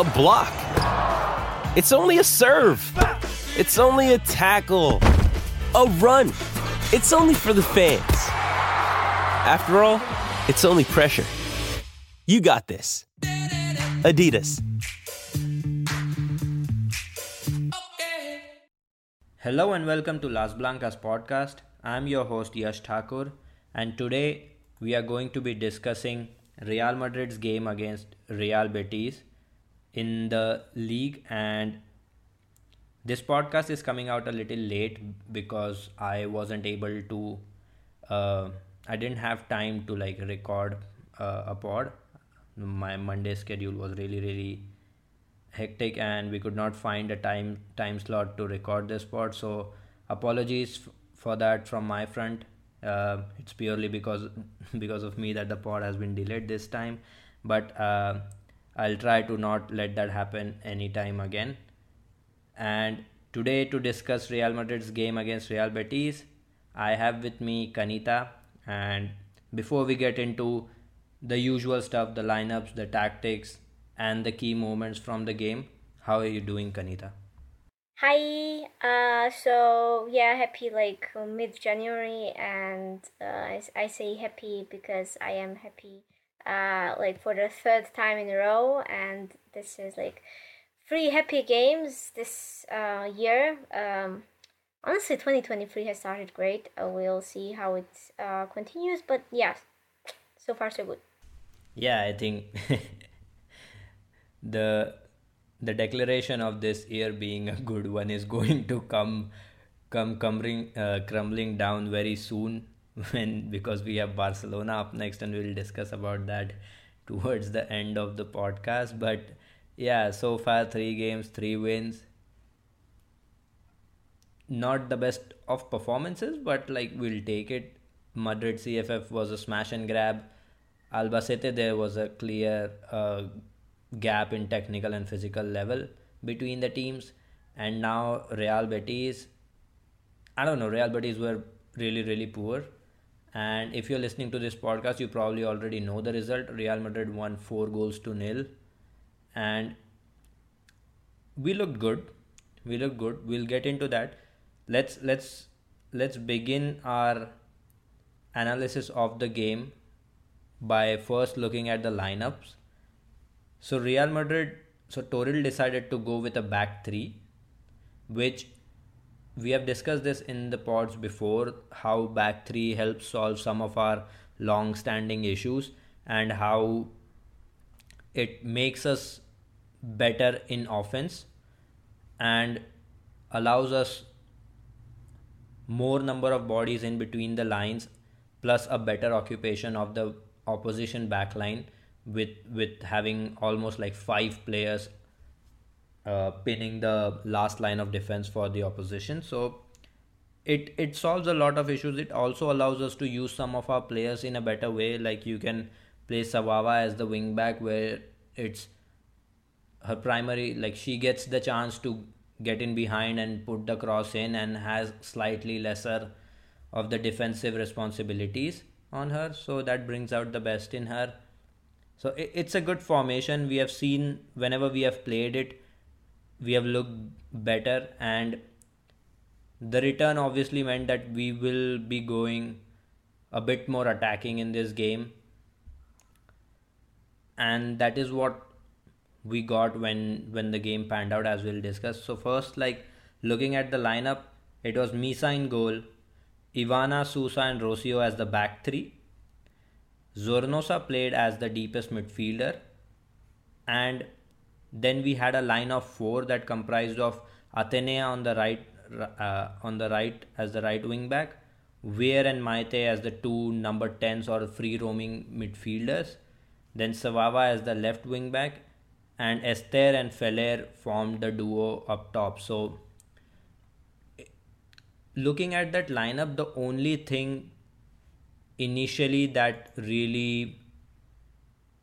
block. It's only a serve. It's only a tackle, a run. It's only for the fans. After all, it's only pressure. You got this. Adidas. Hello and welcome to Las Blancas podcast. I'm your host Yash Thakur, and today we are going to be discussing Real Madrid's game against Real Betis in the league. And this podcast is coming out a little late because I wasn't able to, uh, I didn't have time to like record uh, a pod. My Monday schedule was really, really hectic and we could not find a time time slot to record this pod so apologies f- for that from my front uh, it's purely because because of me that the pod has been delayed this time but uh, i'll try to not let that happen anytime again and today to discuss real madrid's game against real betis i have with me kanita and before we get into the usual stuff the lineups the tactics and the key moments from the game. How are you doing, Kanita? Hi. Uh, so yeah, happy like mid January, and uh, I, I say happy because I am happy. Uh, like for the third time in a row, and this is like three happy games this uh, year. Um, honestly, twenty twenty three has started great. Uh, we'll see how it uh, continues, but yeah, so far so good. Yeah, I think the the declaration of this year being a good one is going to come come crumbling uh, crumbling down very soon when because we have Barcelona up next and we'll discuss about that towards the end of the podcast. But yeah so far 3 games 3 wins. Not the best of performances but like we'll take it. Madrid CFF was a smash and grab. Albacete there was a clear uh, gap in technical and physical level between the teams. And now Real Betis I don't know Real Betis were really really poor and if you're listening to this podcast you probably already know the result. Real Madrid won 4 goals to nil. And we looked good. We look good. We'll get into that. Let's let's let's begin our analysis of the game by first looking at the lineups. So Real Madrid, so Toril decided to go with a back three, which we have discussed this in the pods before how back three helps solve some of our long standing issues and how it makes us better in offense and allows us more number of bodies in between the lines plus a better occupation of the opposition back line with with having almost like five players uh, pinning the last line of defense for the opposition. So it it solves a lot of issues. It also allows us to use some of our players in a better way. Like you can play Svava as the wing back where it's her primary like she gets the chance to get in behind and put the cross in and has slightly lesser of the defensive responsibilities on her. So that brings out the best in her. So it's a good formation. We have seen whenever we have played it, we have looked better and the return obviously meant that we will be going a bit more attacking in this game. And that is what we got when when the game panned out as we'll discuss. So first like looking at the lineup it was Misa in goal Ivana susa and Rocio as the back three. Zornoza played as the deepest midfielder. And then we had a line of four that comprised of Athenea on the right uh, on the right as the right wing back Weir and Maite as the two number 10s or free roaming midfielders then Svava as the left wing back, and Esther and Feller formed the duo up top. So, looking at that lineup, the only thing initially that really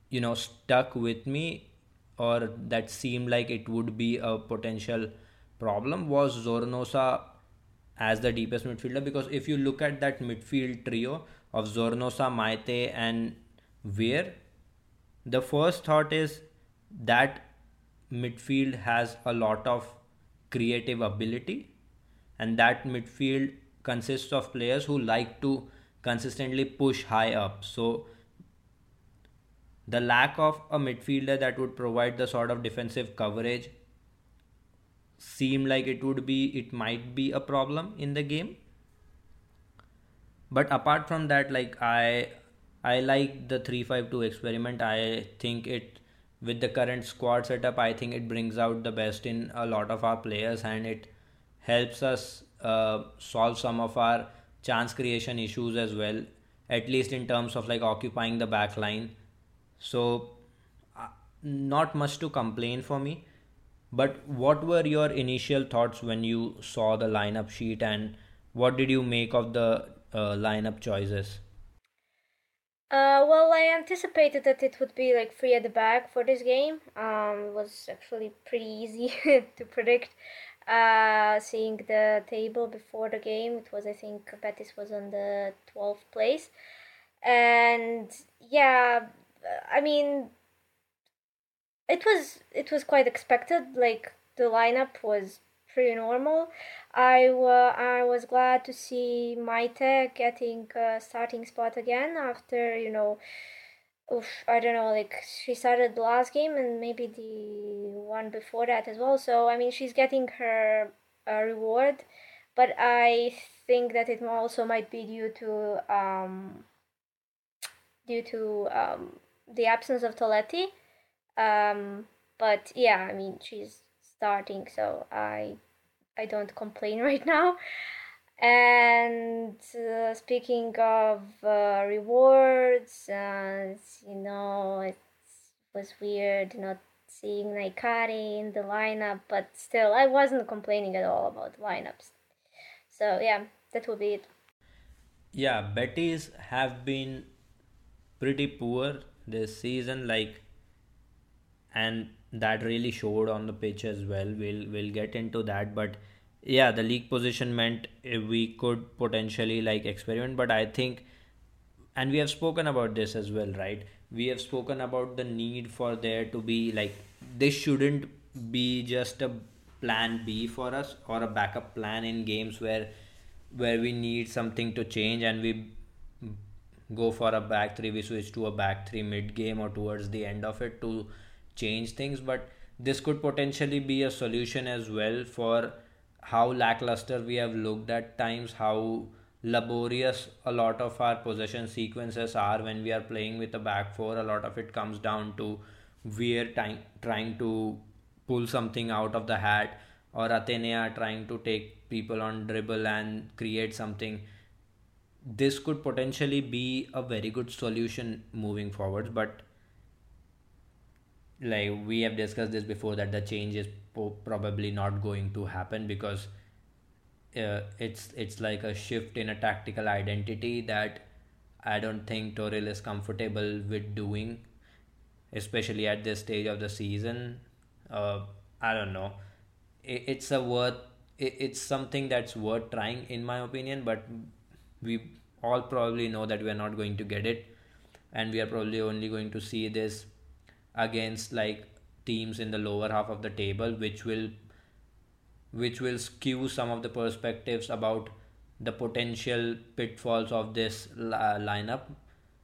you know stuck with me or that seemed like it would be a potential problem was Zornoza as the deepest midfielder. Because if you look at that midfield trio of Zornoza, Maite and Weir, the first thought is that midfield has a lot of creative ability and that midfield consists of players who like to consistently push high up. So the lack of a midfielder that would provide the sort of defensive coverage seemed like it would be it might be a problem in the game but apart from that like i I like the 352 experiment. I think it with the current squad setup, I think it brings out the best in a lot of our players and it helps us uh, solve some of our chance creation issues as well, at least in terms of like occupying the back line. So, uh, not much to complain for me. But what were your initial thoughts when you saw the lineup sheet and what did you make of the uh, lineup choices? Uh, well, I anticipated that it would be like three at the back for this game. Um, it was actually pretty easy to predict. Uh, seeing the table before the game, it was I think Betis was on the twelfth place, and yeah, I mean, it was it was quite expected. Like the lineup was pretty normal. I, wa- I was glad to see Maite getting a starting spot again after, you know, oof, I don't know, like she started the last game and maybe the one before that as well. So, I mean, she's getting her uh, reward, but I think that it also might be due to um, due to um, the absence of Toletti. Um, but yeah, I mean, she's starting, so I I don't complain right now. And uh, speaking of uh, rewards, uh, you know, it was weird not seeing Nahikari in the lineup, but still, I wasn't complaining at all about lineups. So yeah, that would be it. Yeah, Betis have been pretty poor this season, like, and that really showed on the pitch as well. We'll we'll get into that, but yeah, the league position meant we could potentially like experiment. But I think, and we have spoken about this as well, right? We have spoken about the need for there to be like this shouldn't be just a plan B for us or a backup plan in games where where we need something to change and we go for a back three we switch to a back three mid game or towards the end of it to change things. But this could potentially be a solution as well for how lackluster we have looked at times how laborious a lot of our possession sequences are when we are playing with a back four. A lot of it comes down to we're trying trying to pull something out of the hat or Athenea trying to take people on dribble and create something this could potentially be a very good solution moving forward but like we have discussed this before that the change is po- probably not going to happen because uh, it's it's like a shift in a tactical identity that I don't think Toril is comfortable with doing, especially at this stage of the season. Uh, I don't know. It, it's a worth. It, it's something that's worth trying, in my opinion. But we all probably know that we are not going to get it, and we are probably only going to see this against like teams in the lower half of the table which will which will skew some of the perspectives about the potential pitfalls of this lineup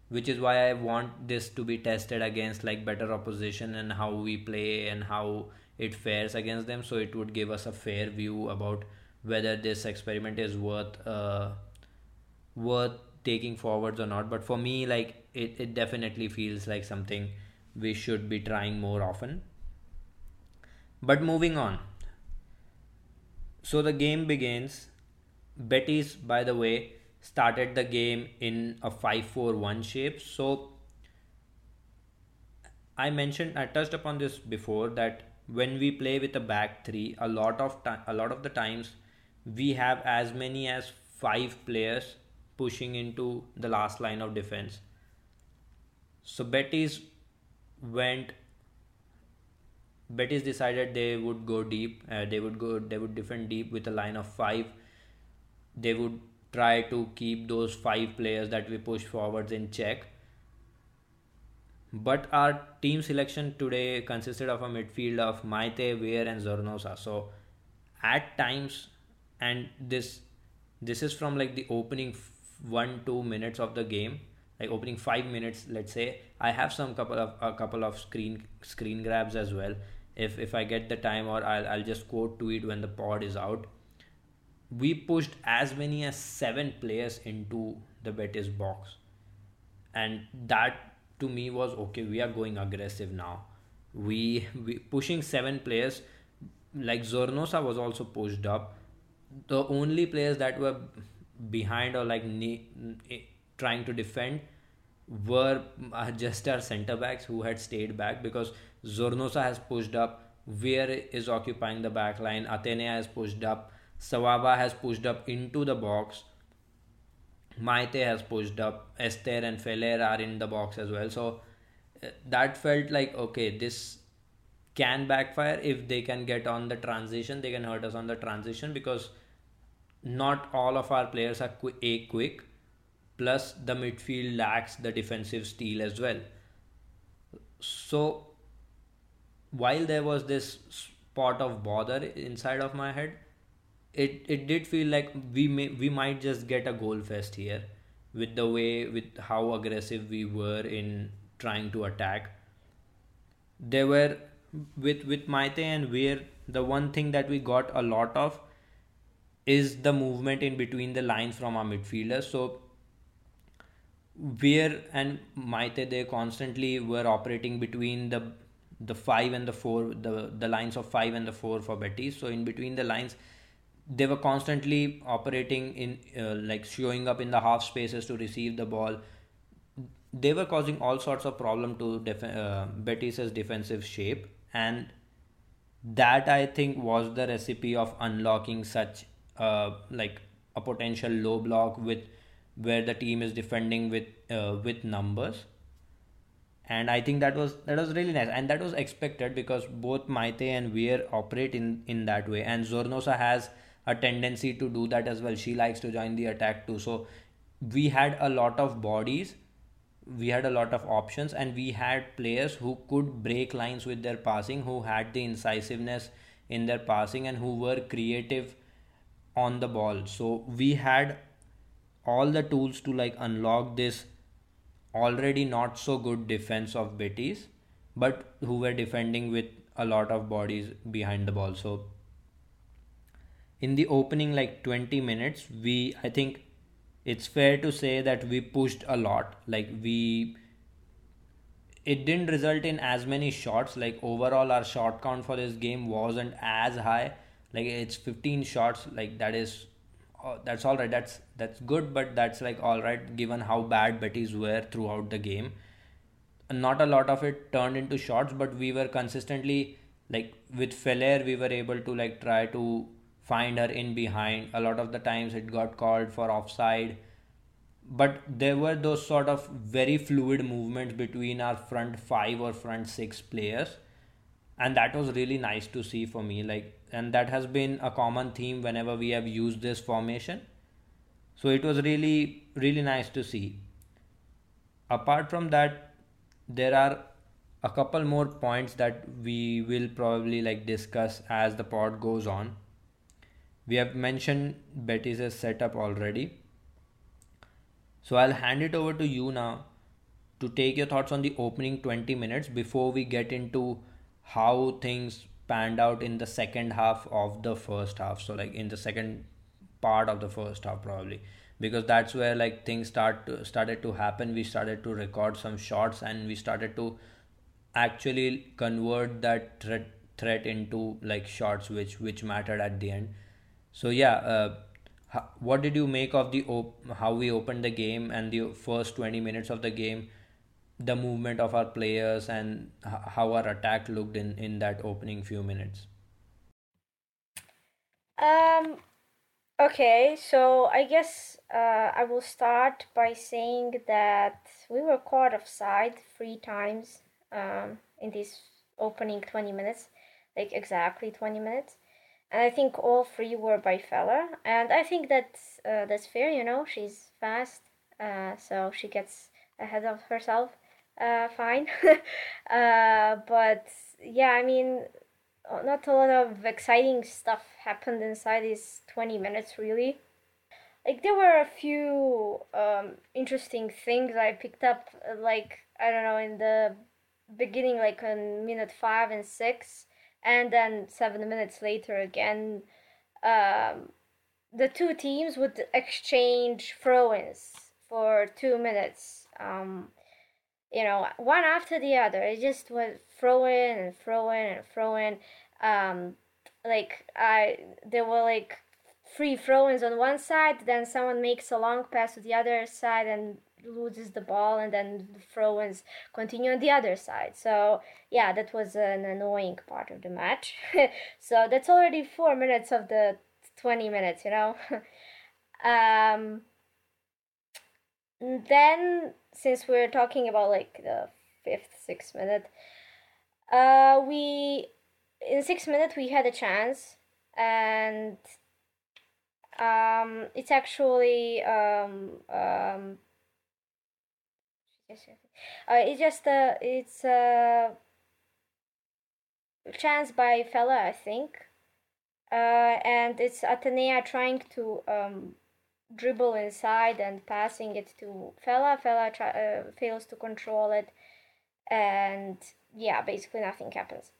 which is why i want this to be tested against like better opposition and how we play and how it fares against them. So it would give us a fair view about whether this experiment is worth uh, worth taking forwards or not but for me like it, it definitely feels like something we should be trying more often. But moving on. So the game begins. Betis by the way started the game in a 5-4-1 shape. So i mentioned i touched upon this before that when we play with a back three a lot of time a lot of the times we have as many as five players pushing into the last line of defense. So Betis went. Betis decided they would go deep. Uh, they would go. They would defend deep with a line of five. They would try to keep those five players that we push forwards in check. But our team selection today consisted of a midfield of Maite, Weir, and Zornoza. So at times, and this this is from like the opening one two minutes of the game like opening five minutes let's say i have some couple of a couple of screen screen grabs as well. If if i get the time or i'll, I'll just quote tweet when the pod is out. We pushed as many as seven players into the betis box. And that to me was okay we are going aggressive now. We we pushing seven players like zornoza was also pushed up. The only players that were behind or like ne- trying to defend were uh, just our centre backs who had stayed back because Zornoza has pushed up, Weir is occupying the back line, Athenea has pushed up, Svava has pushed up into the box, Maite has pushed up, Esther and Feller are in the box as well. So uh, that felt like okay, this can backfire if they can get on the transition, they can hurt us on the transition because not all of our players are qu- a quick. Plus the midfield lacks the defensive steel as well. So while there was this spot of bother inside of my head it it did feel like we may we might just get a goal fest here with the way with how aggressive we were in trying to attack. There were with with Maite and Weir the one thing that we got a lot of is the movement in between the lines from our midfielders. So Weir and Maite they constantly were operating between the the five and the four the the lines of five and the four for Betis. So in between the lines they were constantly operating in uh, like showing up in the half spaces to receive the ball they were causing all sorts of problem to def- uh, Betis's defensive shape and that I think was the recipe of unlocking such uh, like a potential low block with where the team is defending with uh, with numbers. And i think that was that was really nice. And that was expected because both maite and weir operate in in that way. And zornoza has a tendency to do that as well. She likes to join the attack too. So we had a lot of bodies. We had a lot of options and we had players who could break lines with their passing who had the incisiveness in their passing and who were creative on the ball. So we had all the tools to like unlock this already not so good defense of Betis but who were defending with a lot of bodies behind the ball. So in the opening like 20 minutes we i think it's fair to say that we pushed a lot. Like we it didn't result in as many shots. Like overall our shot count for this game wasn't as high like it's 15 shots like that is uh, that's all right. That's that's good but that's like all right given how bad betis were throughout the game. Not a lot of it turned into shots but we were consistently like with Feller we were able to like try to find her in behind. A lot of the times it got called for offside. But there were those sort of very fluid movements between our front five or front six players. And that was really nice to see for me like and that has been a common theme whenever we have used this formation. So it was really really nice to see. Apart from that there are a couple more points that we will probably like discuss as the pod goes on. We have mentioned Betis's setup already. So I'll hand it over to you now to take your thoughts on the opening 20 minutes before we get into how things panned out in the second half of the first half. So like in the second part of the first half probably. Because that's where like things start to, started to happen. We started to record some shots and we started to actually convert that threat threat into like shots which which mattered at the end. So yeah uh, what did you make of the op- how we opened the game and the first 20 minutes of the game the movement of our players and how our attack looked in in that opening few minutes um okay so i guess uh, i will start by saying that we were caught offside three times um, in these opening 20 minutes like exactly 20 minutes and I think all three were by Feller and I think that's uh, that's fair. You know, she's fast, uh, so she gets ahead of herself. Uh, fine, uh, but yeah, I mean, not a lot of exciting stuff happened inside these twenty minutes, really. Like there were a few um, interesting things I picked up, like I don't know, in the beginning, like in minute five and six and then seven minutes later again um, the two teams would exchange throw-ins for two minutes um, you know one after the other it just was throw in and throw in and throw in um, like i there were like three throw-ins on one side then someone makes a long pass to the other side and loses the ball and then the throw-ins continue on the other side. So yeah, that was an annoying part of the match. so that's already four minutes of the 20 minutes, you know. um, then since we're talking about like the fifth, sixth minute, uh, we in six minutes we had a chance and um, it's actually um, um. Uh, it's just a it's a chance by Feller I think, uh, and it's Athenea trying to um, dribble inside and passing it to Fella. Feller try, uh, fails to control it, and yeah, basically nothing happens.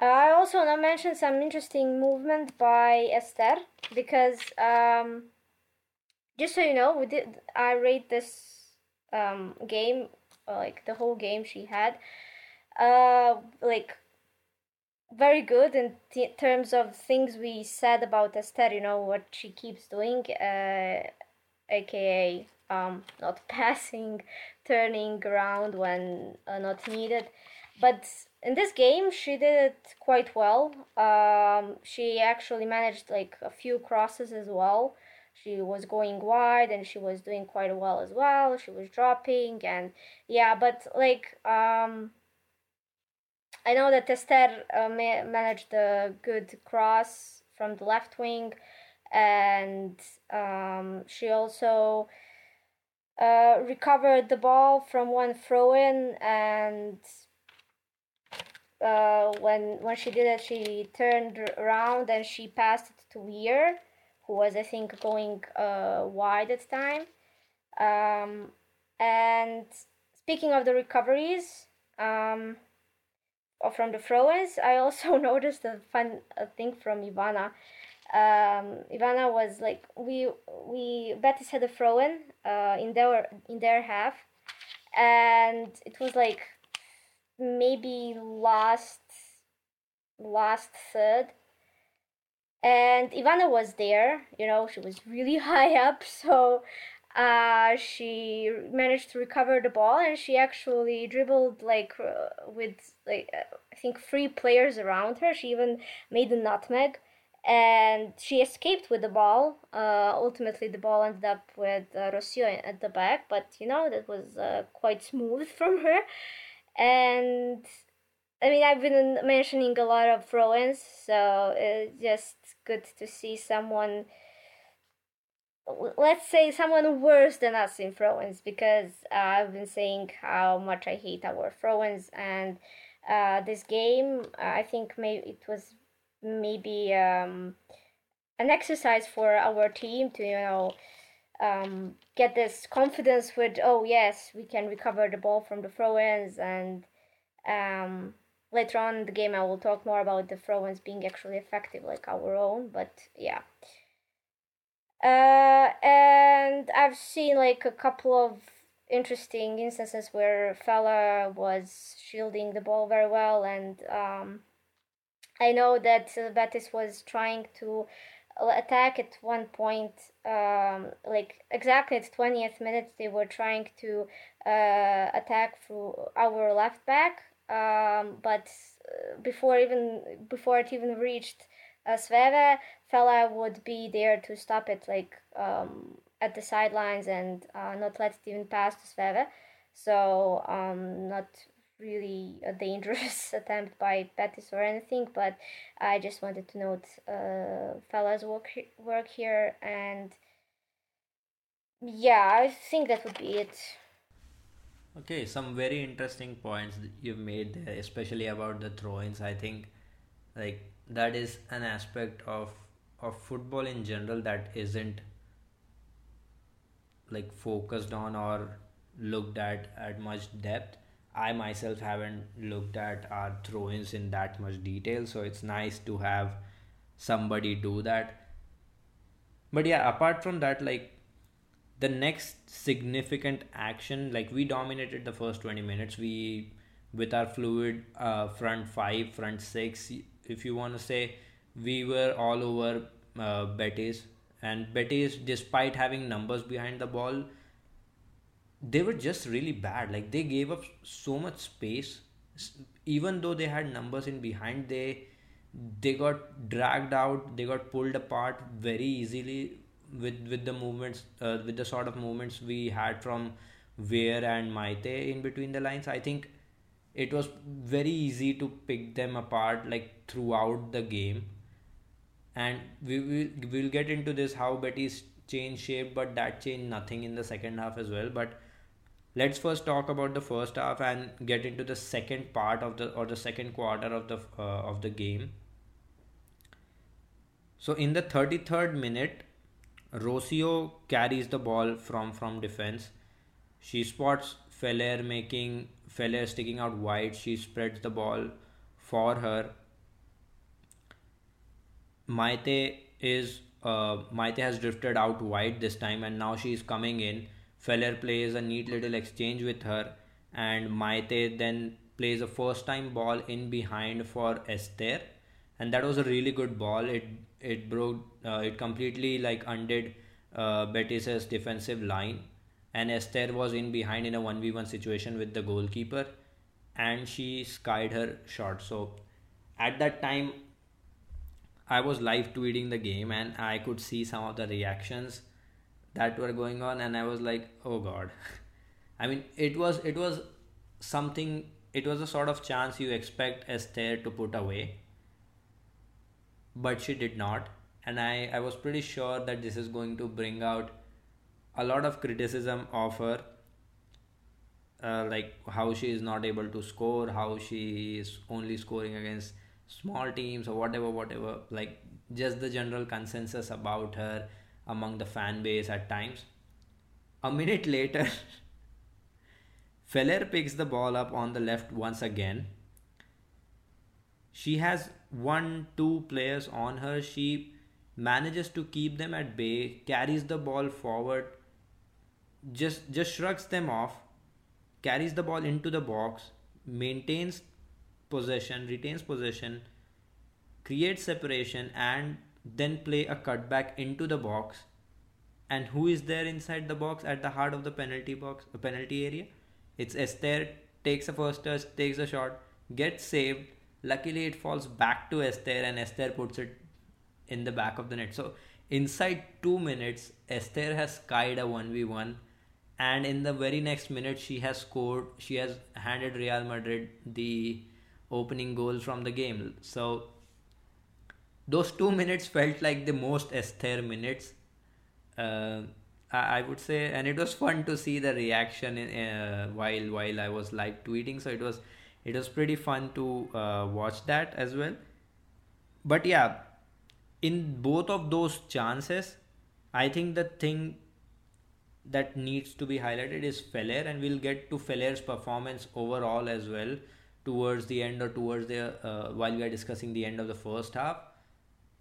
I also want to mention some interesting movement by Esther because um, just so you know, we did I rate this um, game, like the whole game she had, uh, like very good in t- terms of things we said about Esther. You know what she keeps doing, uh, aka um, not passing, turning around when uh, not needed. But in this game, she did it quite well. Um, she actually managed like a few crosses as well she was going wide and she was doing quite well as well she was dropping and yeah but like um i know that esther uh, ma- managed a good cross from the left wing and um, she also uh, recovered the ball from one throw in and uh, when when she did it she turned around and she passed it to Weir who was I think going uh, wide at the time. Um, and speaking of the recoveries um, from the throw-ins, I also noticed a fun thing from Ivana. Um, Ivana was like we we Betis had a throw-in uh, in their in their half, and it was like maybe last last third and Ivana was there. You know, she was really high up, so uh, she managed to recover the ball, and she actually dribbled like uh, with like uh, I think three players around her. She even made a nutmeg, and she escaped with the ball. Uh, ultimately, the ball ended up with uh, Rocio at the back, but you know that was uh, quite smooth from her, and. I mean, I've been mentioning a lot of throw-ins, so it's just good to see someone let's say someone worse than us in throw-ins because uh, I've been saying how much I hate our throw-ins and uh, this game I think maybe it was maybe um, an exercise for our team to you know um, get this confidence with oh yes we can recover the ball from the throw-ins and um, later on in the game I will talk more about the throw-ins being actually effective like our own but yeah uh, and I've seen like a couple of interesting instances where Feller was shielding the ball very well and um, I know that uh, Betis was trying to attack at one point um, like exactly at 20th minute they were trying to uh, attack through our left back um, but uh, before even before it even reached uh, Svava, Feller would be there to stop it like um, at the sidelines and uh, not let it even pass to Svava so um, not really a dangerous attempt by Betis or anything, but I just wanted to note uh, Feller's work work here, and yeah, I think that would be it. Okay, some very interesting points you've made there, especially about the throw-ins. I think like that is an aspect of of football in general that isn't like focused on or looked at at much depth I myself haven't looked at our throw ins in that much detail, so it's nice to have somebody do that. But yeah, apart from that, like the next significant action, like we dominated the first 20 minutes, we with our fluid uh, front five, front six, if you want to say, we were all over uh, Betis. And Betis, despite having numbers behind the ball, they were just really bad. Like they gave up so much space, even though they had numbers in behind. They they got dragged out. They got pulled apart very easily with with the movements, uh, with the sort of movements we had from Weir and Maite in between the lines. I think it was very easy to pick them apart like throughout the game. And we will we'll get into this how Betis changed shape, but that changed nothing in the second half as well. But let's first talk about the first half and get into the second part of the or the second quarter of the uh, of the game. So in the 33rd minute Rocio carries the ball from from defense. She spots Feller making Feller sticking out wide. She spreads the ball for her Maite is uh, Maite has drifted out wide this time and now she is coming in Feller plays a neat little exchange with her, and Maite then plays a first time ball in behind for Esther, and that was a really good ball. It it broke, uh, it completely like undid uh, Betis's defensive line, and Esther was in behind in a one v one situation with the goalkeeper, and she skied her shot. So at that time, I was live tweeting the game, and I could see some of the reactions that were going on and i was like oh god. I mean it was it was something it was a sort of chance you expect esther to put away but she did not. And i i was pretty sure that this is going to bring out a lot of criticism of her uh, like how she is not able to score how she is only scoring against small teams or whatever whatever like just the general consensus about her among the fan base at times. A minute later, Feller picks the ball up on the left once again. She has one, two players on her. She manages to keep them at bay, carries the ball forward, just just shrugs them off, carries the ball into the box, maintains possession, retains possession, creates separation, and then play a cutback into the box. And who is there inside the box at the heart of the penalty box the penalty area? It's Esther. Takes a first touch takes a shot gets saved. Luckily it falls back to Esther and Esther puts it in the back of the net. So inside 2 minutes Esther has skied a 1v1 and in the very next minute she has scored she has handed Real Madrid the opening goal from the game so those two minutes felt like the most Esther minutes. Uh, I, would say, and it was fun to see the reaction in, uh, while while I was live tweeting. So it was it was pretty fun to uh, watch that as well. But yeah, in both of those chances, I think the thing that needs to be highlighted is Feller, and we'll get to Feller's performance overall as well towards the end or towards the uh, while we are discussing the end of the first half.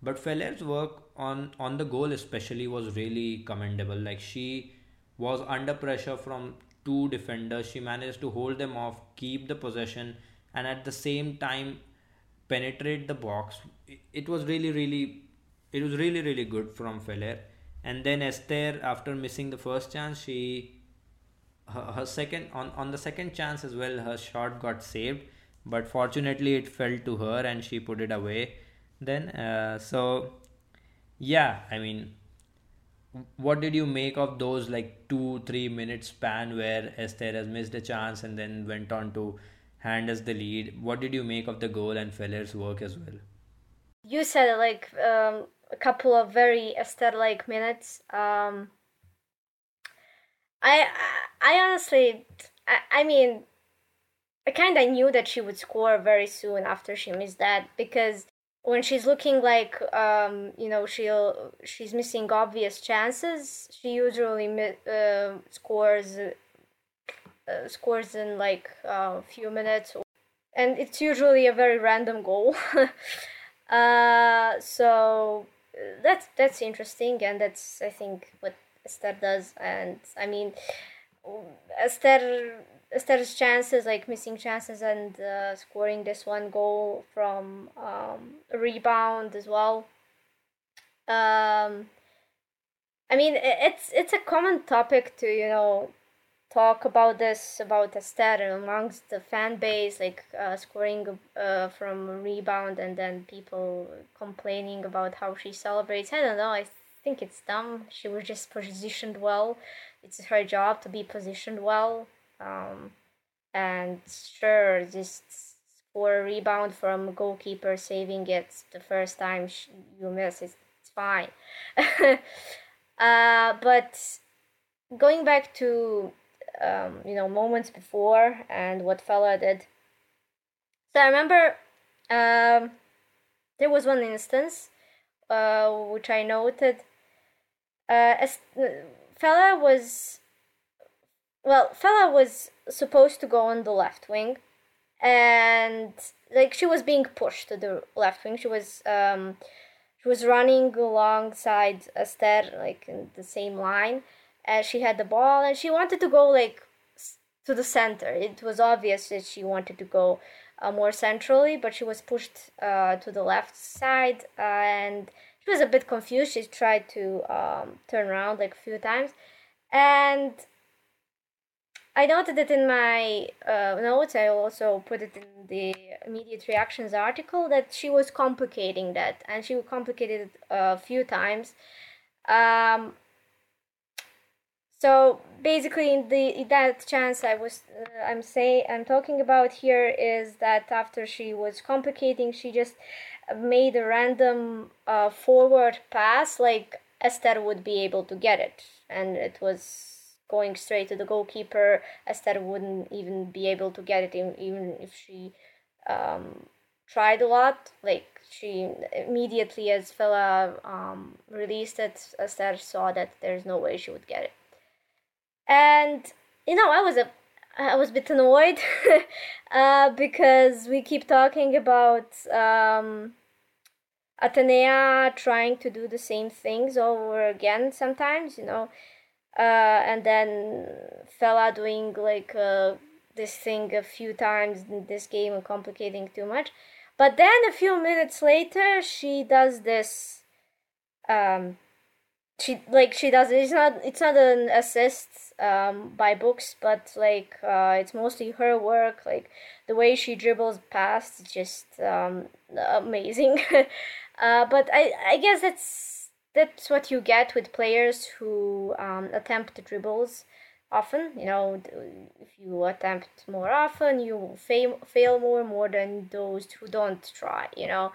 But Feller's work on on the goal especially was really commendable. Like she was under pressure from two defenders, she managed to hold them off, keep the possession, and at the same time penetrate the box. It was really really it was really really good from Feller and then Esther after missing the first chance she her, her, second on on the second chance as well her shot got saved but fortunately it fell to her and she put it away. Then uh, so yeah i mean what did you make of those like two three minute span where esther has missed a chance and then went on to hand us the lead? What did you make of the goal and feller's work as well? You said like um, a couple of very Esther-like minutes. Um, I I honestly, I, I mean, I kind of knew that she would score very soon after she missed that because when she's looking like um, you know she'll she's missing obvious chances, she usually uh, scores uh, scores in like a few minutes, and it's usually a very random goal. uh, so that's that's interesting, and that's I think what Esther does. And I mean, Esther Esther's chances, like missing chances, and uh, scoring this one goal from um, rebound as well. Um, I mean, it's it's a common topic to you know talk about this about Esther amongst the fan base, like uh, scoring uh, from rebound and then people complaining about how she celebrates. I don't know. I think it's dumb. She was just positioned well. It's her job to be positioned well. Um, and sure, just score a rebound from goalkeeper saving it the first time you miss. It's, it's fine. uh, but going back to um, you know moments before and what Feller did. So I remember um, there was one instance uh, which I noted. Uh, Feller was well, Feller was supposed to go on the left wing, and like she was being pushed to the left wing. She was um, she was running alongside Esther, like in the same line, and she had the ball and she wanted to go like to the center. It was obvious that she wanted to go uh, more centrally, but she was pushed uh, to the left side uh, and she was a bit confused. She tried to um, turn around like a few times, and I noted it in my uh, notes. I also put it in the immediate reactions article that she was complicating that, and she complicated it a few times. Um, so basically, in the in that chance I was uh, I'm say I'm talking about here is that after she was complicating, she just made a random uh, forward pass like Esther would be able to get it, and it was going straight to the goalkeeper. Esther wouldn't even be able to get it even if she um, tried a lot. Like she immediately as Feller um, released it, Esther saw that there's no way she would get it and you know i was a i was a bit annoyed uh, because we keep talking about um, Athenea trying to do the same things over again sometimes, you know, uh, and then Feller doing like uh, this thing a few times in this game and complicating too much. But then a few minutes later, she does this um, she like she does it's not it's not an assist um by books but like uh it's mostly her work like the way she dribbles past is just um amazing. Uh but i i guess that's that's what you get with players who um attempt dribbles often you know if you attempt more often you will fail fail more more than those who don't try you know?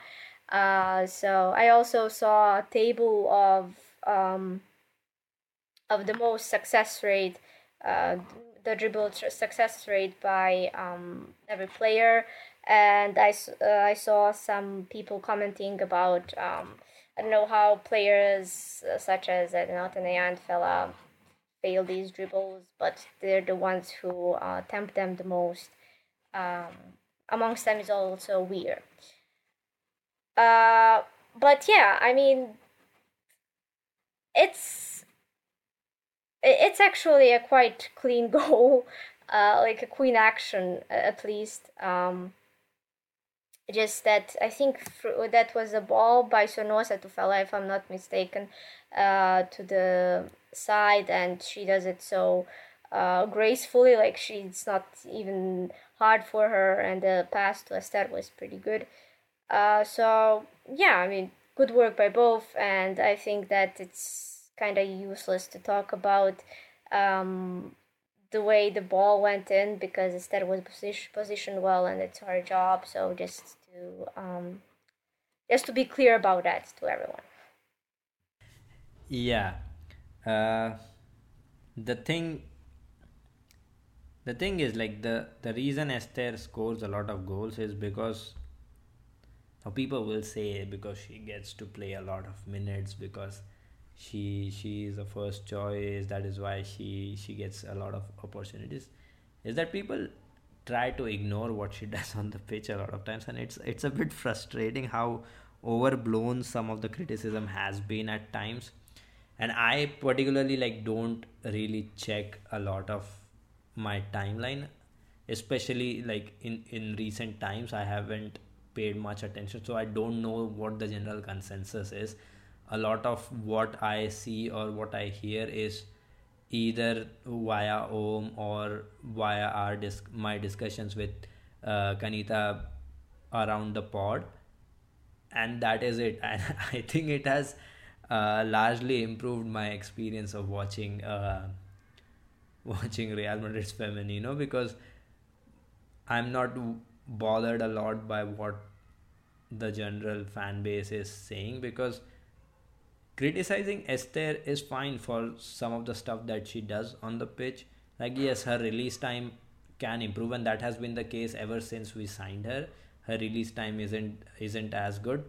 Uh so i also saw a table of um, of the most success rate, uh, the dribble success rate by um, every player. And I, uh, I saw some people commenting about um, I don't know how players uh, such as I and Feller fail these dribbles, but they're the ones who uh, tempt them the most. Um, amongst them is also Weir. Uh, but yeah, I mean, it's it's actually a quite clean goal, uh, like a queen action at least. Um, just that I think that was a ball by Zornoza to Feller, if I'm not mistaken, uh, to the side, and she does it so uh, gracefully, like she's not even hard for her, and the pass to Esther was pretty good. Uh, so yeah, I mean, good work by both, and I think that it's kind of useless to talk about um, the way the ball went in because Esther was position, positioned well, and it's her job. So just to um, just to be clear about that to everyone. Yeah, uh, the thing the thing is like the the reason Esther scores a lot of goals is because now people will say because she gets to play a lot of minutes because she she is the first choice that is why she she gets a lot of opportunities. Is that people try to ignore what she does on the pitch a lot of times and it's it's a bit frustrating how overblown some of the criticism has been at times. And i particularly like don't really check a lot of my timeline especially like in in recent times i haven't paid much attention. So i don't know what the general consensus is. A lot of what i see or what i hear is either via om or via our disc my discussions with uh, kanita around the pod. And that is it. And i think it has uh, largely improved my experience of watching uh, watching Real Madrid's Femenino because I'm not bothered a lot by what the general fan base is saying because criticizing Esther is fine for some of the stuff that she does on the pitch. Like yes, her release time can improve and that has been the case ever since we signed her. Her release time isn't isn't as good.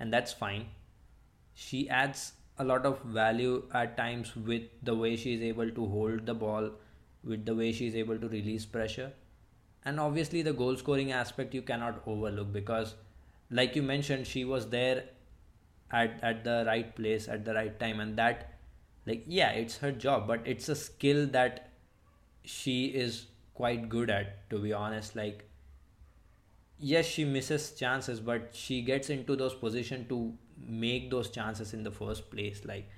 And that's fine. She adds a lot of value at times with the way she is able to hold the ball, with the way she is able to release pressure. And obviously, the goal scoring aspect you cannot overlook because, like you mentioned, she was there at, at the right place at the right time. And that, like, yeah, it's her job, but it's a skill that she is quite good at, to be honest. Like, yes, she misses chances, but she gets into those positions to make those chances in the first place like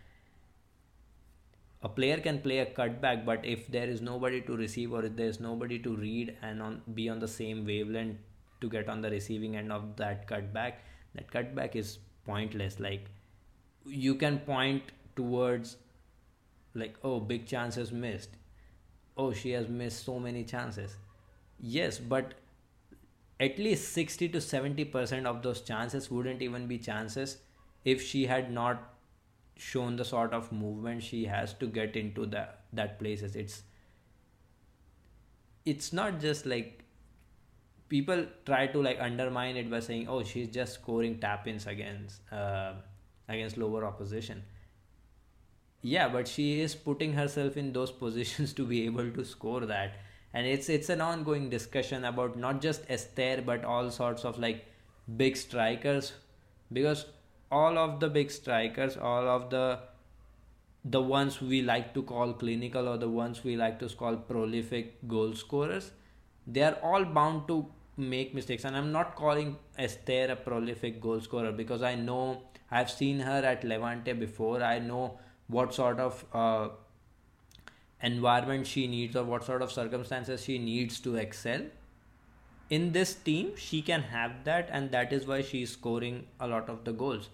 a player can play a cutback but if there is nobody to receive or if there is nobody to read and on be on the same wavelength to get on the receiving end of that cutback that cutback is pointless. Like you can point towards like oh big chances missed. Oh she has missed so many chances. Yes but at least 60 to 70 percent of those chances wouldn't even be chances if she had not shown the sort of movement she has to get into that that places. It's it's not just like people try to like undermine it by saying oh she's just scoring tap-ins against uh, against lower opposition. Yeah but she is putting herself in those positions to be able to score that. And it's it's an ongoing discussion about not just Esther but all sorts of like big strikers. Because all of the big strikers, all of the the ones we like to call clinical or the ones we like to call prolific goal scorers, they are all bound to make mistakes. And I'm not calling Esther a prolific goal scorer because I know I've seen her at Levante before. I know what sort of uh, environment she needs or what sort of circumstances she needs to excel in this team she can have that and that is why she's scoring a lot of the goals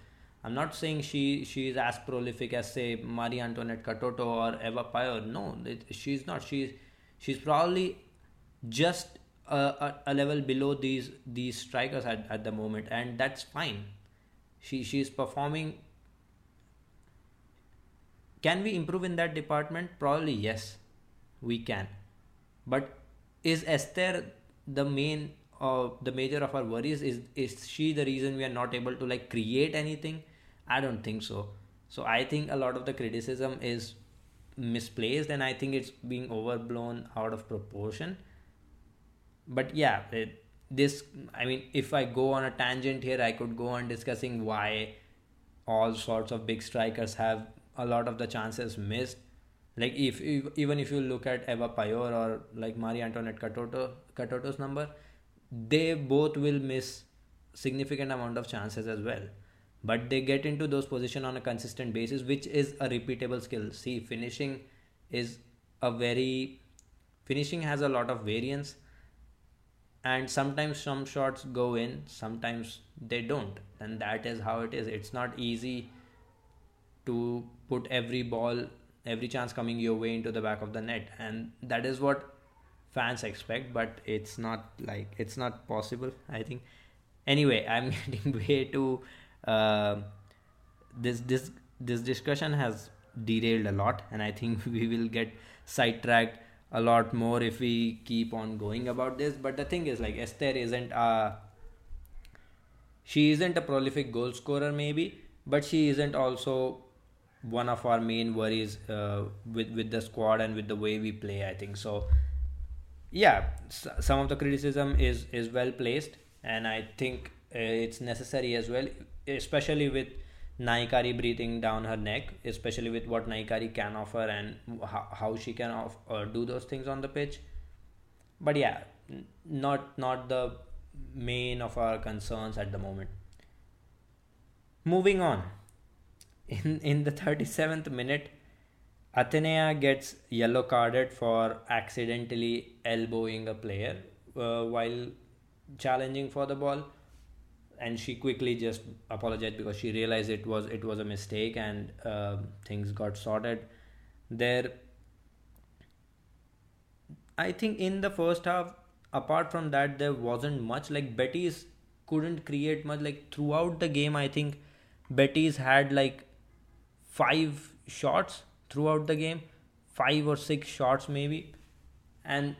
i'm not saying she she is as prolific as say marie antoinette katoto or ewa pajor no it, she's not. She's she's probably just a, a, a, level below these these strikers at, at the moment and that's fine. She she's performing. Can we improve in that department? Probably yes we can. But is esther the main uh, the major of our worries? Is is she the reason we are not able to like create anything i don't think so. So i think a lot of the criticism is misplaced and i think it's being overblown out of proportion. But yeah it, this i mean if i go on a tangent here i could go on discussing why all sorts of big strikers have a lot of the chances missed. Like if, if even if you look at ewa pajor or like marie antoinette katoto katoto's number they both will miss significant amount of chances as well but they get into those position on a consistent basis which is a repeatable skill. See finishing is a very finishing has a lot of variance and sometimes some shots go in sometimes they don't. And that is how it is. It's not easy to put every ball every chance coming your way into the back of the net. And that is what fans expect but it's not like it's not possible i think. Anyway i'm getting way too uh, this this this discussion has derailed a lot and i think we will get sidetracked a lot more if we keep on going about this. But the thing is like esther isn't a she isn't a prolific goal scorer maybe but she isn't also one of our main worries uh, with with the squad and with the way we play i think. So yeah some of the criticism is is well placed and i think uh, it's necessary as well especially with Nahikari breathing down her neck, especially with what Nahikari can offer and how, how she can off, uh, do those things on the pitch. But yeah, not not the main of our concerns at the moment. Moving on, in in the 37th minute, Athenea gets yellow carded for accidentally elbowing a player uh, while challenging for the ball and she quickly just apologized because she realized it was it was a mistake and uh, things got sorted. There i think in the first half apart from that there wasn't much. Like betis couldn't create much. Like throughout the game i think Betis had like five shots throughout the game. Five or six shots maybe. And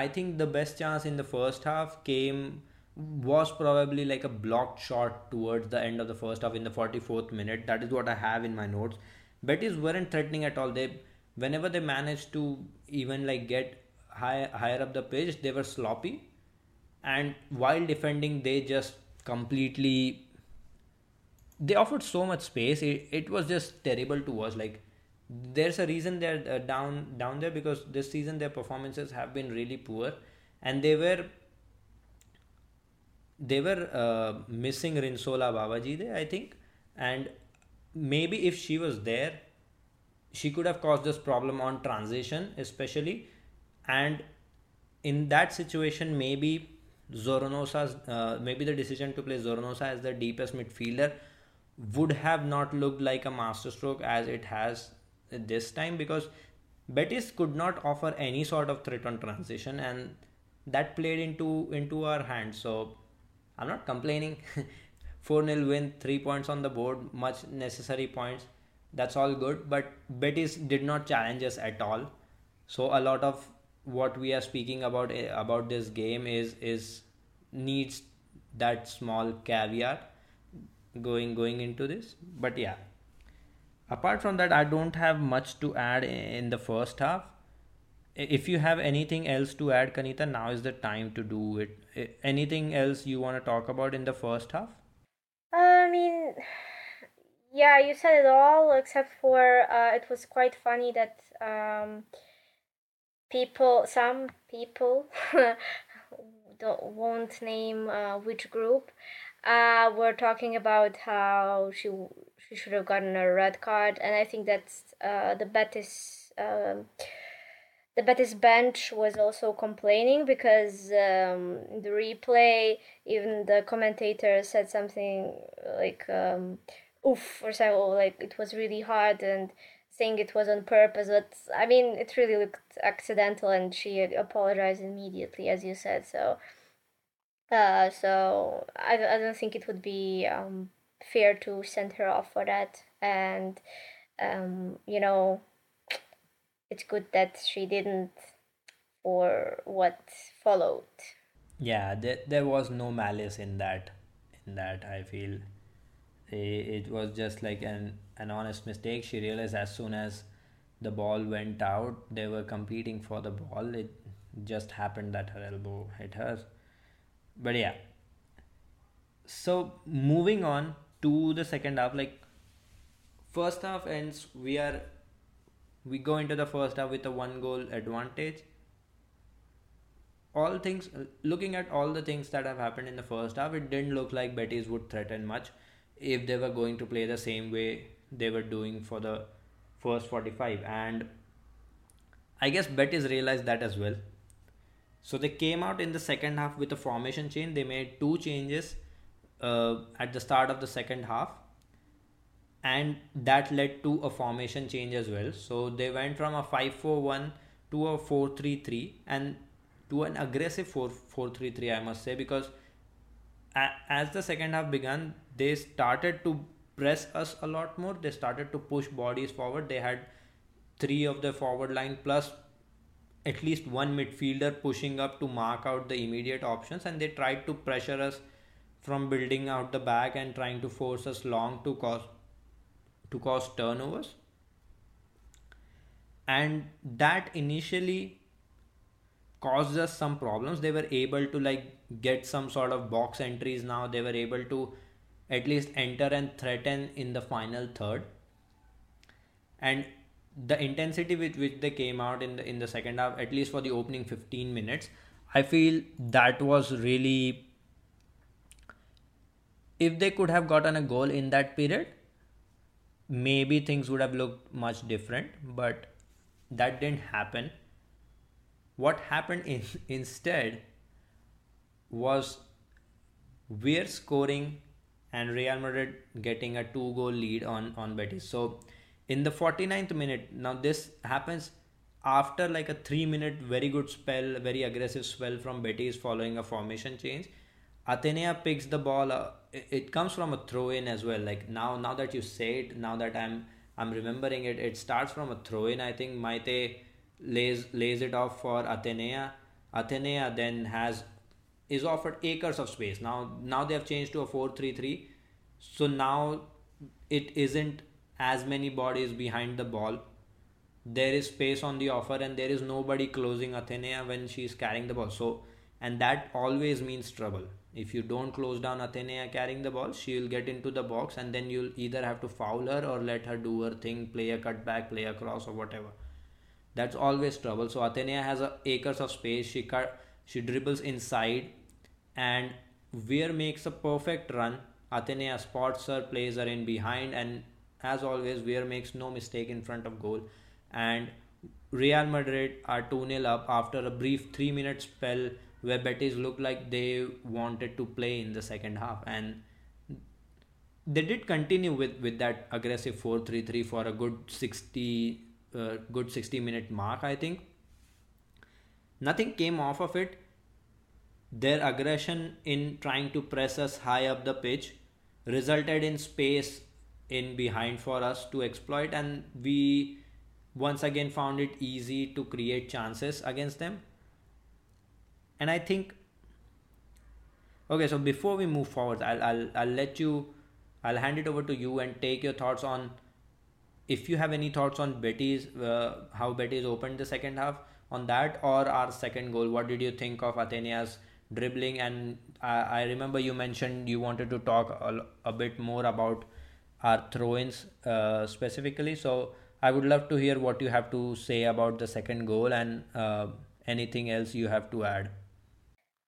i think the best chance in the first half came was probably like a blocked shot towards the end of the first half in the 44th minute. That is what I have in my notes. Betis weren't threatening at all. They whenever they managed to even like get high, higher up the pitch, they were sloppy. And while defending, they just completely they offered so much space. It, it was just terrible to watch. Like there's a reason they're uh, down down there because this season their performances have been really poor, and they were they were uh, missing Rinsola Babajide, I think, and maybe if she was there, she could have caused this problem on transition, especially, and in that situation, maybe Zornoza's uh, maybe the decision to play Zornoza as the deepest midfielder would have not looked like a masterstroke as it has this time because Betis could not offer any sort of threat on transition and that played into into our hands. So I'm not complaining. 4 0 win, 3 points on the board, much necessary points. That's all good. But Betis did not challenge us at all. So a lot of what we are speaking about eh, about this game is is needs that small caveat going going into this. But yeah. Apart from that, I don't have much to add in the first half if you have anything else to add kanita now is the time to do it. Anything else you want to talk about in the first half? I mean yeah you said it all except for uh, it was quite funny that um, people some people don't won't name uh, which group uh, were talking about how she she should have gotten a red card and i think that's uh, the Betis um, the Betis bench was also complaining because um, the replay, even the commentator said something like um, "oof" or so, like it was really hard and saying it was on purpose. But I mean, it really looked accidental, and she apologized immediately, as you said. So, uh, so I, I don't think it would be um, fair to send her off for that, and um, you know it's good that she didn't for what followed. Yeah there, there was no malice in that in that i feel. It, was just like an an honest mistake. She realized as soon as the ball went out they were competing for the ball. It just happened that her elbow hit her. But yeah. So moving on to the second half like first half ends we are we go into the first half with a one goal advantage. All things looking at all the things that have happened in the first half it didn't look like betis would threaten much. If they were going to play the same way they were doing for the first 45 and i guess betis realized that as well. So they came out in the second half with a formation change. They made two changes uh, at the start of the second half and that led to a formation change as well. So they went from a 5-4-1 to a 4-3-3 and to an aggressive 4-4-3-3 I must say because as the second half began they started to press us a lot more. They started to push bodies forward. They had three of the forward line plus at least one midfielder pushing up to mark out the immediate options. And they tried to pressure us from building out the back and trying to force us long to cause to cause turnovers. And that initially caused us some problems. They were able to like get some sort of box entries. Now they were able to at least enter and threaten in the final third. And the intensity with which they came out in the in the second half at least for the opening 15 minutes i feel that was really if they could have gotten a goal in that period maybe things would have looked much different but that didn't happen. What happened in, instead was we're scoring and Real Madrid getting a two goal lead on on Betis. So in the 49th minute now this happens after like a 3 minute very good spell very aggressive spell from Betis following a formation change. Athenea picks the ball uh, it comes from a throw in as well. Like now now that you say it now that i'm i'm remembering it it starts from a throw in i think maite lays lays it off for athenea. Athenea then has is offered acres of space. Now now they have changed to a 4-3-3 so now it isn't as many bodies behind the ball. There is space on the offer and there is nobody closing athenea when she's carrying the ball. So and that always means trouble if you don't close down Athenea carrying the ball, she will get into the box and then you'll either have to foul her or let her do her thing, play a cutback, play a cross or whatever. That's always trouble. So Athenea has acres of space. She cut, she dribbles inside, and Weir makes a perfect run. Athenea spots her, plays her in behind, and as always, Weir makes no mistake in front of goal. And Real Madrid are 2 0 up after a brief 3 minute spell where Betis looked like they wanted to play in the second half. And they did continue with, with that aggressive 4-3-3 for a good 60 uh, good 60 minute mark I think. Nothing came off of it. Their aggression in trying to press us high up the pitch resulted in space in behind for us to exploit and we once again found it easy to create chances against them and i think okay so before we move forward i'll i'll, I'll let you i'll hand it over to you and take your thoughts on if you have any thoughts on Betis, uh, how Betis opened the second half on that, or our second goal. What did you think of Athenea's dribbling? And I, I remember you mentioned you wanted to talk a, a bit more about our throw-ins uh, specifically. So I would love to hear what you have to say about the second goal and uh, anything else you have to add.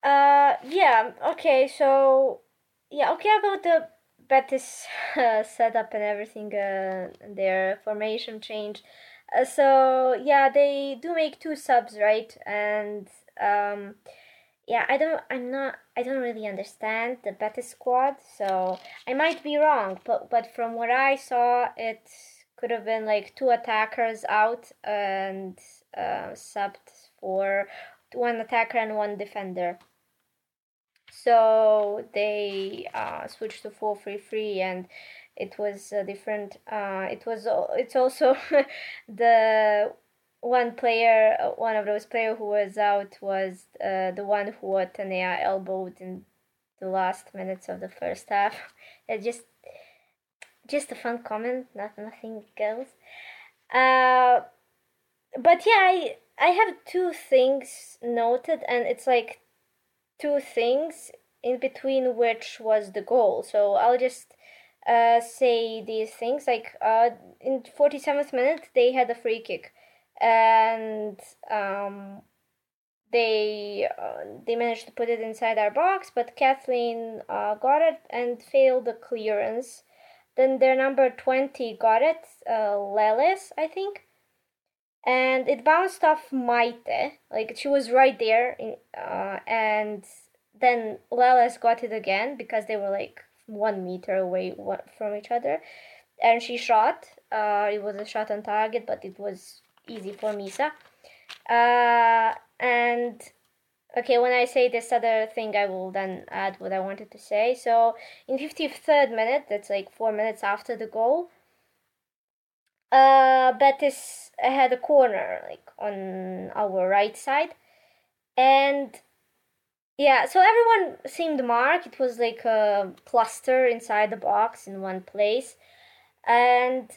Uh, yeah. Okay. So, yeah. Okay. About the Betis uh, setup and everything, uh, their formation change. Uh, so yeah, they do make two subs, right? And um, yeah, I don't. I'm not. I don't really understand the Betis squad, so I might be wrong. But but from what I saw, it could have been like two attackers out and uh, subbed for one attacker and one defender so they uh, switched to 433 and it was uh, different uh, it was it's also the one player, uh, one of those players who was out was uh, the one who Athenea elbowed in the last minutes of the first half. It just, just a fun comment, not nothing else. Uh, but yeah, I I have two things noted, and it's like two things in between which was the goal. So I'll just uh, say these things. Like uh, in 47th minute, they had a free kick, and um, they uh, they managed to put it inside our box, but Kathellen uh, got it and failed the clearance. Then their number 20 got it, uh, Leles, I think. And it bounced off Maite, like she was right there, in, uh, and then Leles got it again because they were like one meter away from each other, and she shot. Uh, it was a shot on target, but it was easy for Misa. Uh, and okay, when I say this other thing, I will then add what I wanted to say. So in 53rd minute, that's like four minutes after the goal, uh, Betis had a corner like on our right side, and yeah, so everyone seemed marked. It was like a cluster inside the box in one place, and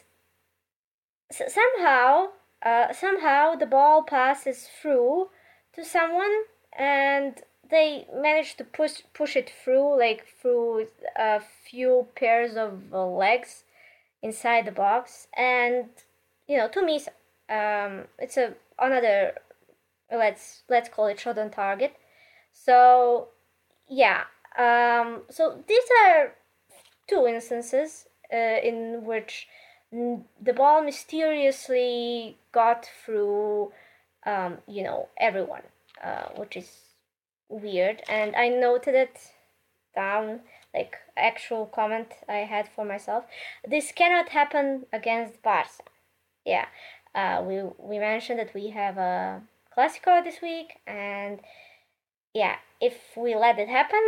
s- somehow, uh, somehow the ball passes through to someone, and they managed to push push it through, like through a few pairs of uh, legs inside the box, and you know, to me, um, it's a another let's let's call it shot on target so, yeah. Um, so these are two instances uh, in which the ball mysteriously got through, um, you know, everyone, uh, which is weird. And I noted it down, like actual comment I had for myself. This cannot happen against Barca. Yeah, uh, we we mentioned that we have a Clasico this week, and yeah, if we let it happen,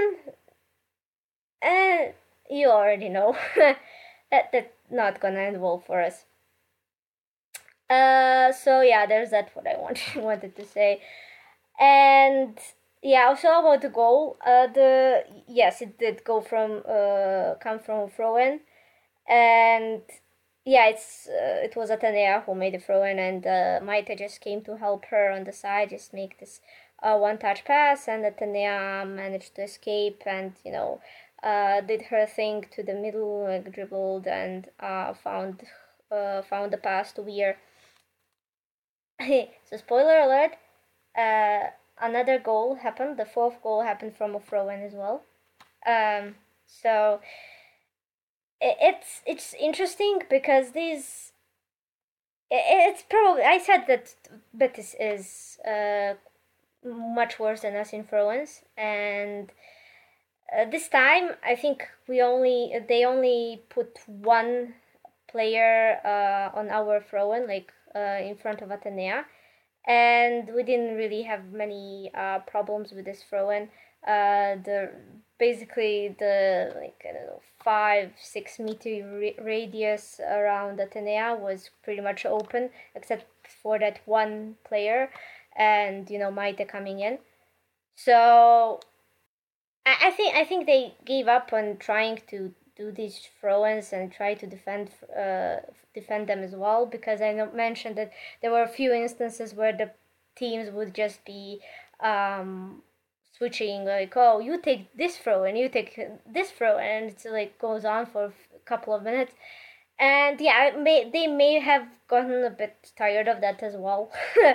uh, you already know that that's not gonna end well for us. Uh, so yeah, there's that what I wanted wanted to say, and yeah, also about the goal. Uh, the yes, it did go from uh come from throw-in, and yeah, it's uh, it was Athenea who made the throw-in, and uh, Maite just came to help her on the side, just make this a one touch pass, and Athenea managed to escape and, you know, uh, did her thing to the middle, like dribbled and uh, found uh, found the pass to Weir. so, spoiler alert, uh, another goal happened. The fourth goal happened from a throw in as well. Um, so, it's it's interesting because these it's probably I said that Betis is uh, much worse than us in throw-ins and uh, this time I think we only they only put one player uh, on our throw-in like uh, in front of Athenea and we didn't really have many uh, problems with this throw-in uh, the basically the like I don't know five six meter ra- radius around Athenea was pretty much open except for that one player and you know Maite coming in. So I, I think I think they gave up on trying to do these throw-ins and try to defend uh, defend them as well because I mentioned that there were a few instances where the teams would just be um, switching like oh you take this throw and you take this throw and it's like goes on for a couple of minutes. And yeah may, they may have gotten a bit tired of that as well.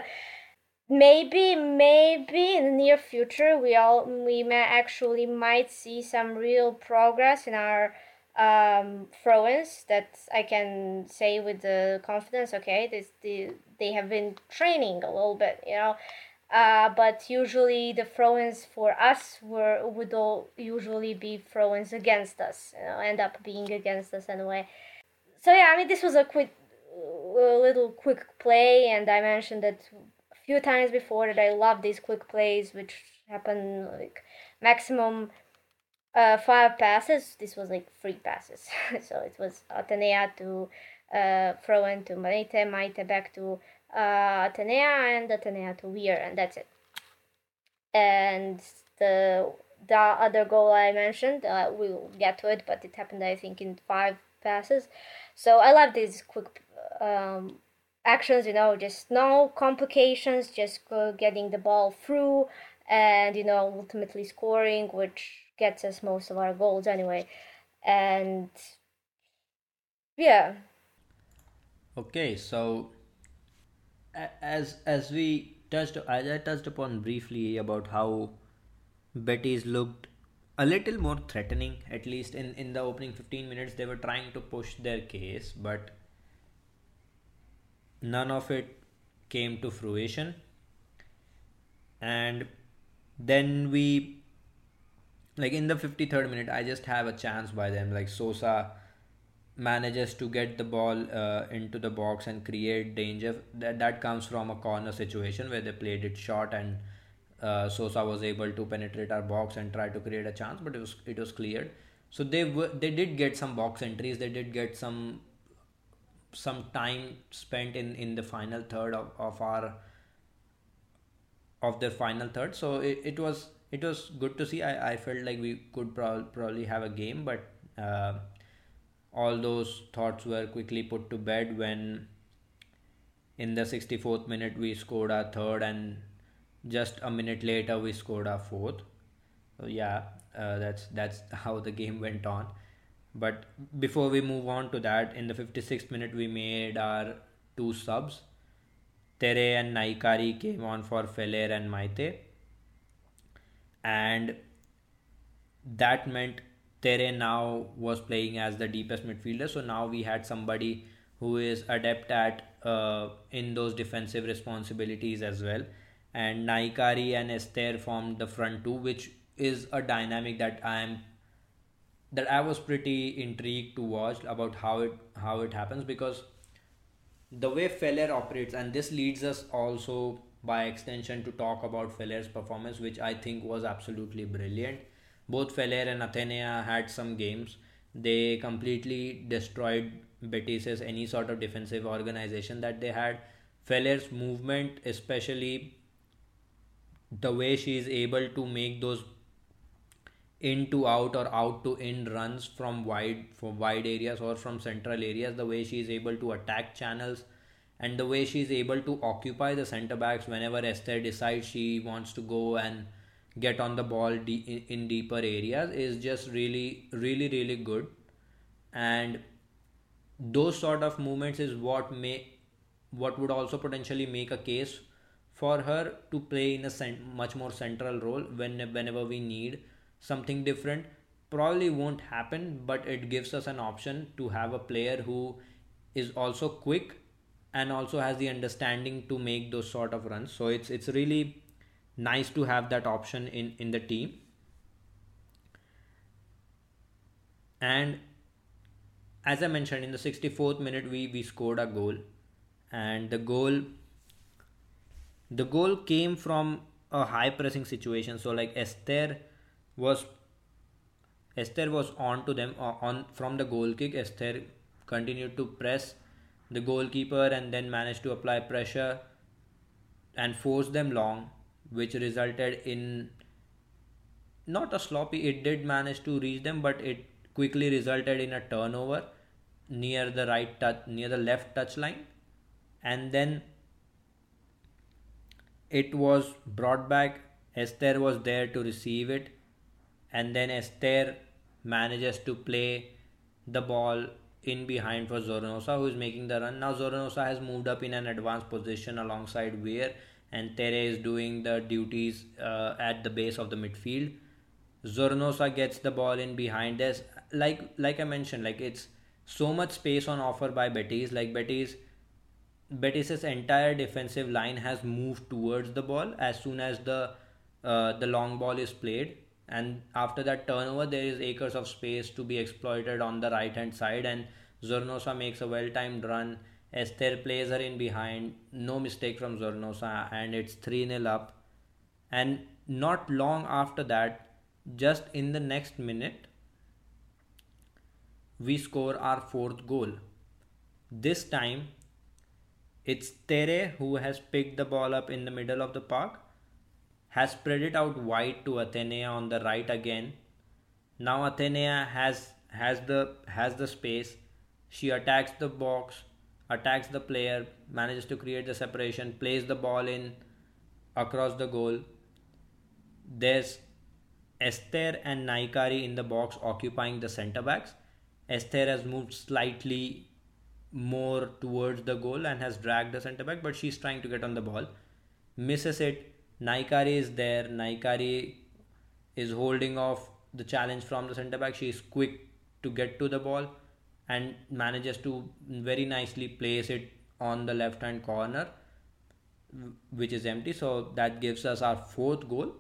Maybe maybe in the near future we all we may actually might see some real progress in our um throw-ins that i can say with the confidence okay this the they have been training a little bit you know? Uh, but usually the throw-ins for us were would all usually be throw-ins against us you know end up being against us anyway. So yeah i mean this was a quick a little quick play and i mentioned that a few times before that I love these quick plays, which happen like maximum uh, five passes. This was like three passes, so it was Athenea to uh, throw into Maite, Maite back to uh, Athenea and Athenea to Weir, and that's it. And the the other goal I mentioned, uh, we'll get to it, but it happened I think in five passes. So I love these quick um, actions, you know, just no complications, just getting the ball through, and you know ultimately scoring, which gets us most of our goals anyway. And yeah. Okay, so as as we touched, as I touched upon briefly about how Betis looked a little more threatening, at least in in the opening 15 minutes. They were trying to push their case, but none of it came to fruition. And then we like in the 53rd minute i just have a chance by them. Like sosa manages to get the ball uh, into the box and create danger. That that comes from a corner situation where they played it short and uh, sosa was able to penetrate our box and try to create a chance but it was it was cleared. So they were they did get some box entries. They did get some some time spent in in the final third of, of our of their final third. So it, it was it was good to see. I, I felt like we could pro- probably have a game but uh, all those thoughts were quickly put to bed when in the 64th minute we scored our third and just a minute later we scored our fourth. So yeah uh, that's that's how the game went on. But before we move on to that in the 56th minute we made our two subs. Tere and Nahikari came on for Feller and Maite. And that meant Tere now was playing as the deepest midfielder. So now we had somebody who is adept at uh, in those defensive responsibilities as well. And Nahikari and Esther formed the front two, which is a dynamic that I am that I was pretty intrigued to watch about how it how it happens because the way Feller operates, and this leads us also by extension to talk about Feller's performance, which I think was absolutely brilliant. Both Feller and Athenea had some games. They completely destroyed Betis's any sort of defensive organization that they had. Feller's movement, especially the way she is able to make those in to out or out to in runs from wide from wide areas or from central areas the way she is able to attack channels and the way she is able to occupy the center backs whenever Esther decides she wants to go and get on the ball de- in deeper areas is just really really really good. And those sort of movements is what may what would also potentially make a case for her to play in a cent- much more central role when whenever we need something different. Probably won't happen but it gives us an option to have a player who is also quick and also has the understanding to make those sort of runs. So it's it's really nice to have that option in in the team. And as i mentioned in the 64th minute we we scored a goal. And the goal the goal came from a high pressing situation. So like esther was Esther was on to them uh, on from the goal kick. Esther continued to press the goalkeeper and then managed to apply pressure and force them long, which resulted in not a sloppy. It did manage to reach them, but it quickly resulted in a turnover near the right touch, near the left touch line, and then it was brought back. Esther was there to receive it and then Esther manages to play the ball in behind for Zornoza who is making the run. Now Zornoza has moved up in an advanced position alongside Weir and Tere is doing the duties uh, at the base of the midfield. Zornoza gets the ball in behind us. Like like I mentioned, like it's so much space on offer by Betis. Like Betis Betis's entire defensive line has moved towards the ball as soon as the uh, the long ball is played and after that turnover there is acres of space to be exploited on the right hand side. And Zornoza makes a well timed run. Esther plays her in behind. No mistake from Zornoza. And it's 3-0 up. And not long after that just in the next minute we score our fourth goal. This time it's Tere who has picked the ball up in the middle of the park, has spread it out wide to Athenea on the right again. Now Athenea has has the has the space. She attacks the box, attacks the player, manages to create the separation, plays the ball in across the goal. There's Esther and Nahikari in the box occupying the center backs. Esther has moved slightly more towards the goal and has dragged the centre back, but she's trying to get on the ball. Misses it. Nahikari is there. Nahikari is holding off the challenge from the centre back. She is quick to get to the ball and manages to very nicely place it on the left hand corner, which is empty. So that gives us our fourth goal.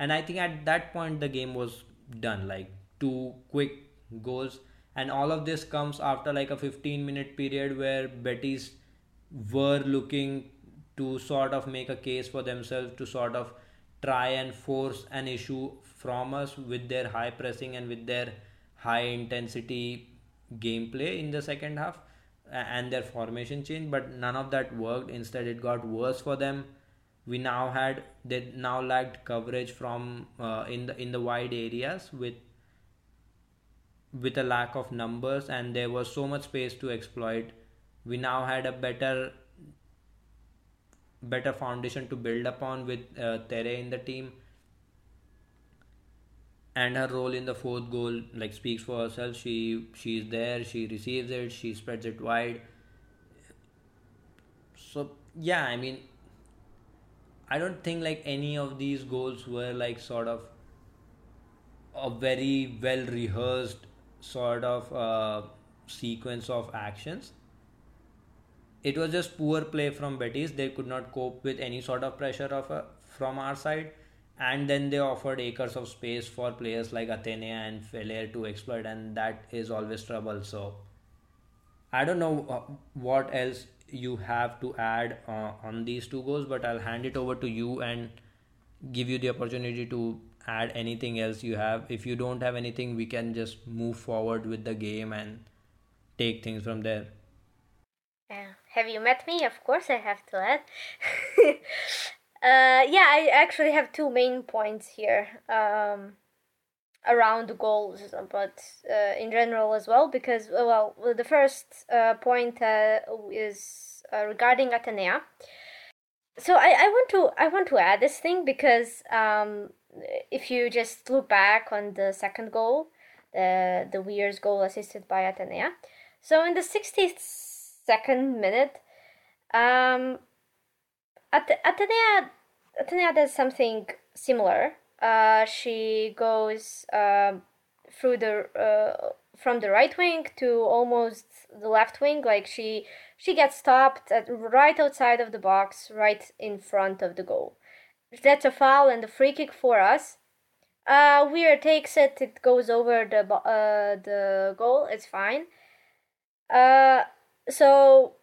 And I think at that point the game was done. Like two quick goals and all of this comes after like a 15 minute period where Betis were looking to sort of make a case for themselves to sort of try and force an issue from us with their high pressing and with their high intensity gameplay in the second half and their formation change but none of that worked. Instead it got worse for them. We now had they now lacked coverage from uh, in the in the wide areas with with a lack of numbers and there was so much space to exploit. We now had a better better foundation to build upon with uh, Tere in the team. And her role in the fourth goal like speaks for herself. She she's there she receives it she spreads it wide. So yeah i mean i don't think like any of these goals were like sort of a very well rehearsed sort of uh, sequence of actions. It was just poor play from Betis. They could not cope with any sort of pressure of uh, from our side, and then they offered acres of space for players like Athenea and Feller to exploit, and that is always trouble. So, I don't know uh, what else you have to add uh, on these two goals, but I'll hand it over to you and give you the opportunity to add anything else you have. If you don't have anything, we can just move forward with the game and take things from there. Yeah. Have you met me? Of course, I have to add. uh, yeah, I actually have two main points here um, around the goals, but uh, in general as well. Because well, the first uh, point uh, is uh, regarding Athenea. So I, I want to I want to add this thing because um, if you just look back on the second goal, the the Weir's goal assisted by Athenea, So in the 62nd minute, um, At- Athenea Athenea does something similar. Uh, she goes um, through the uh, from the right wing to almost the left wing. Like she she gets stopped at right outside of the box, right in front of the goal that's a foul and a free kick for us. Uh, Weir takes it. It goes over the uh, the goal. It's fine. Uh, so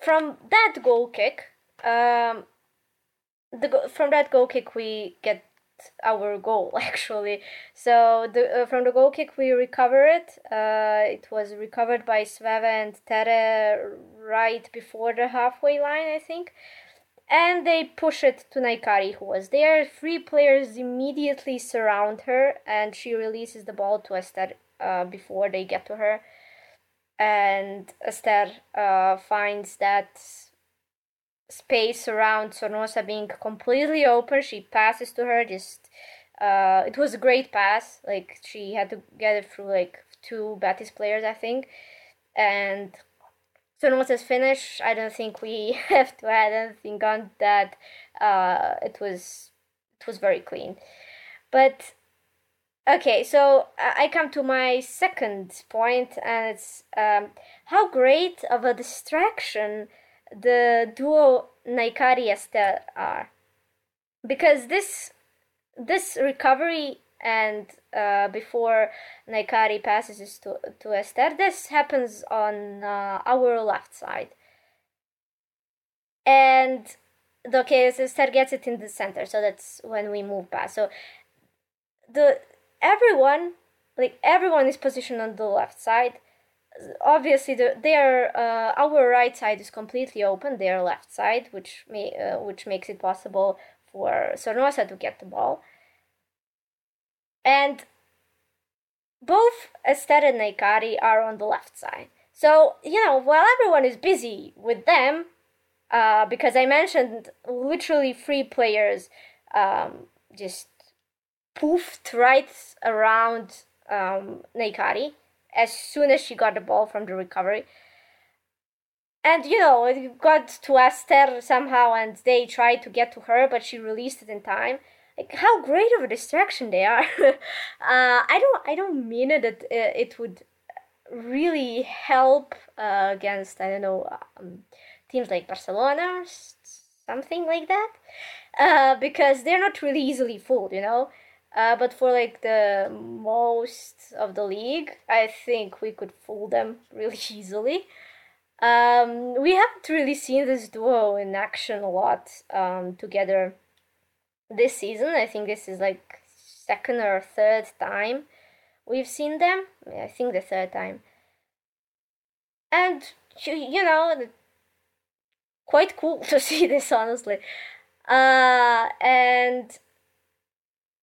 from that goal kick, um, the from that goal kick we get our goal actually. So the uh, from the goal kick we recover it. Uh, it was recovered by Svava and Tere right before the halfway line, I think and they push it to Nahikari, who was there. Three players immediately surround her, and she releases the ball to Esther uh, before they get to her. And Esther uh, finds that space around Zornoza being completely open. She passes to her. Just uh, it was a great pass. Like she had to get it through like two Betis players, I think, and so once it's finished, I don't think we have to add anything on that. Uh, it was it was very clean, but okay. So I come to my second point, and it's um, how great of a distraction the duo Nahikari Esther are, because this this recovery and uh, before Nahikari passes to, to Esther. This happens on uh, our left side. And okay, so Esther gets it in the center, so that's when we move past. So the everyone, like everyone is positioned on the left side. obviously the, their uh, our right side is completely open their left side which may uh, which makes it possible for Zornoza to get the ball and both Esther and Nahikari are on the left side so you know while everyone is busy with them uh, because I mentioned literally three players um, just poofed right around um, as soon as she got the ball from the recovery. And you know, it got to Esther somehow, and they tried to get to her, but she released it in time. Like how great of a distraction they are. uh, I don't, I don't mean it that uh, it would really help uh, against I don't know um, teams like Barcelona or something like that, uh, because they're not really easily fooled, you know. Uh, but for like the most of the league, I think we could fool them really easily. Um, we haven't really seen this duo in action a lot um, together this season. I think this is like second or third time we've seen them. I think the third time. And you know, quite cool to see this honestly. Uh, and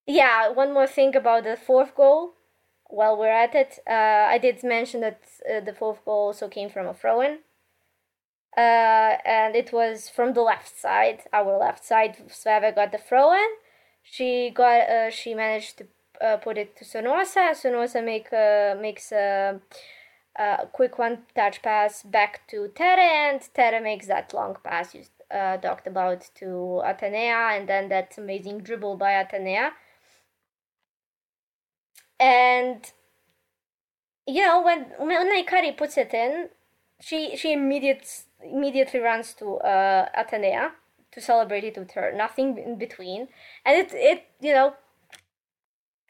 yeah, one more thing about the fourth goal. While we're at it, uh, I did mention that uh, the fourth goal also came from a throw in. Uh, and it was from the left side, our left side. Svava got the throw in. She got, uh, she managed to uh, put it to Zornoza. Zornoza make uh, makes a, a quick one touch pass back to Tere, and Tere makes that long pass you talked about to Athenea, and then that amazing dribble by Athenea and you know when when Nahikari puts it in, she she immediate, immediately runs to uh, Athenea to celebrate it with her. Nothing in between, and it it you know.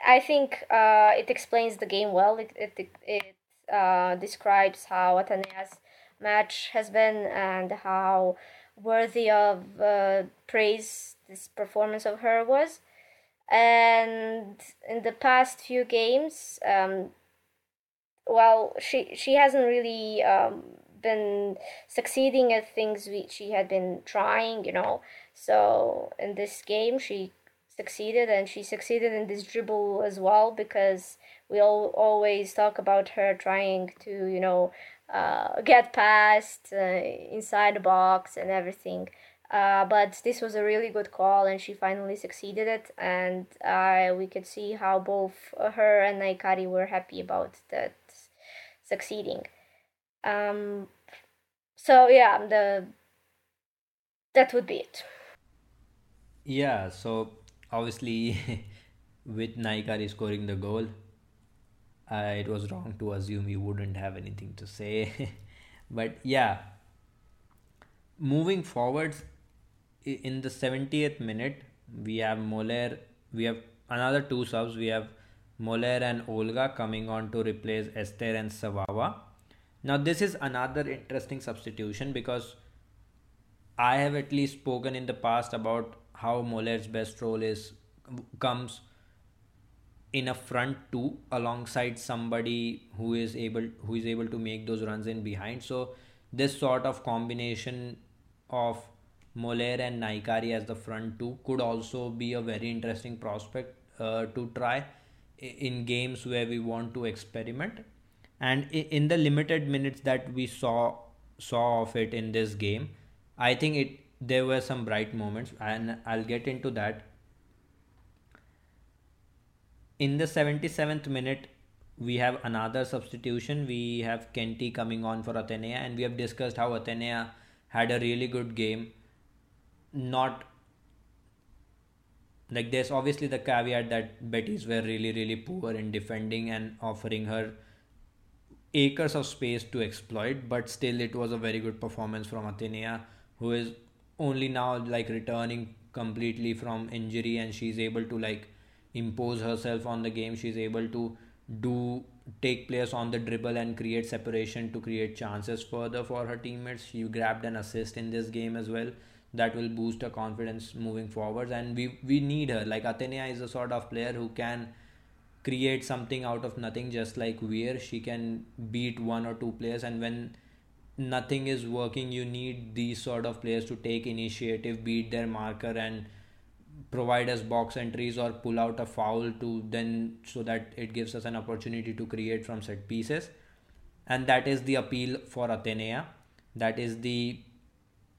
I think uh, it explains the game well. It it it uh, describes how Athenea's match has been and how worthy of uh, praise this performance of her was and in the past few games um, well she she hasn't really um, been succeeding at things we, she had been trying you know. So in this game she succeeded and she succeeded in this dribble as well because we all always talk about her trying to you know uh, get past uh, inside the box and everything uh, but this was a really good call, and she finally succeeded it. And uh, we could see how both her and Nahikari were happy about that succeeding. Um, so yeah, the that would be it. Yeah. So obviously, with Nahikari scoring the goal, uh, it was wrong to assume you wouldn't have anything to say. but yeah, moving forwards in the 70th minute we have Møller we have another two subs. We have Møller and Olga coming on to replace Esther and Svava now this is another interesting substitution because I have at least spoken in the past about how Møller's best role is comes in a front two alongside somebody who is able who is able to make those runs in behind. So this sort of combination of Møller and Nahikari as the front two could also be a very interesting prospect uh, to try in games where we want to experiment. And in the limited minutes that we saw saw of it in this game, I think it there were some bright moments, and I'll get into that. In the 77th minute, we have another substitution. We have Kenti coming on for Athenea, and we have discussed how Athenea had a really good game not like there's obviously the caveat that Betis were really really poor in defending and offering her acres of space to exploit but still it was a very good performance from Athenea who is only now like returning completely from injury and she's able to like impose herself on the game. She's able to do take players on the dribble and create separation to create chances further for her teammates. She grabbed an assist in this game as well that will boost her confidence moving forwards. And we we need her. Like Athenea is a sort of player who can create something out of nothing just like Weir. She can beat one or two players and when nothing is working you need these sort of players to take initiative beat their marker and provide us box entries or pull out a foul to then so that it gives us an opportunity to create from set pieces. And that is the appeal for Athenea that is the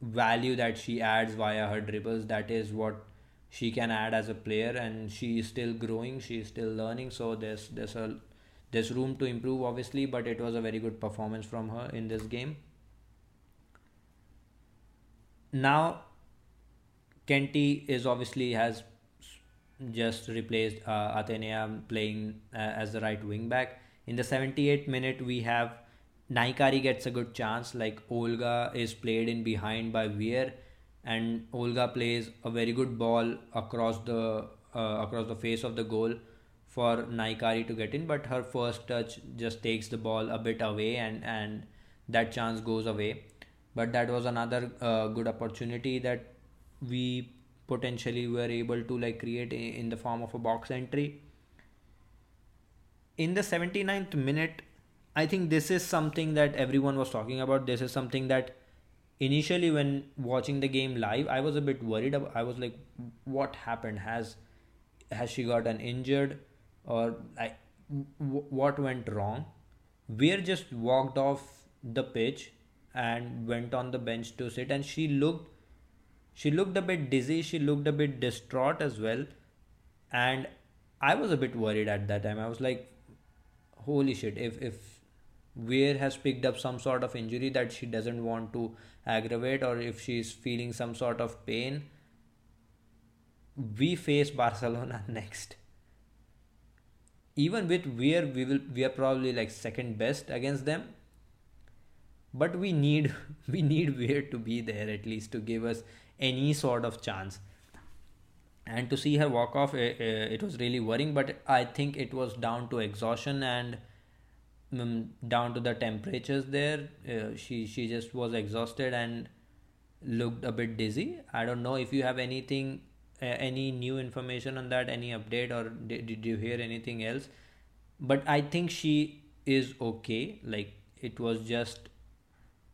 value that she adds via her dribbles that is what she can add as a player and she is still growing she is still learning so there's there's a there's room to improve obviously but it was a very good performance from her in this game now Kenti is obviously has just replaced uh, Athenea playing uh, as the right wing back. In the 78th minute, we have Nahikari gets a good chance. Like Olga is played in behind by Weir, and Olga plays a very good ball across the uh, across the face of the goal for Nahikari to get in. But her first touch just takes the ball a bit away, and and that chance goes away but that was another uh, good opportunity that we potentially were able to like create in the form of a box entry in the 79th minute i think this is something that everyone was talking about. This is something that initially when watching the game live i was a bit worried about, i was like what happened? Has has she gotten injured or like w- what went wrong? Weir just walked off the pitch and went on the bench to sit and she looked she looked a bit dizzy she looked a bit distraught as well. And i was a bit worried at that time. I was like holy shit if if Weir has picked up some sort of injury that she doesn't want to aggravate or if she's feeling some sort of pain we face barcelona next. Even with Weir we will we are probably like second best against them but we need we need Weir to be there at least to give us any sort of chance. And to see her walk off eh, eh, it was really worrying but i think it was down to exhaustion and down to the temperatures there uh, she she just was exhausted and looked a bit dizzy. I don't know if you have anything uh, any new information on that any update or did, did you hear anything else? But i think she is okay. Like it was just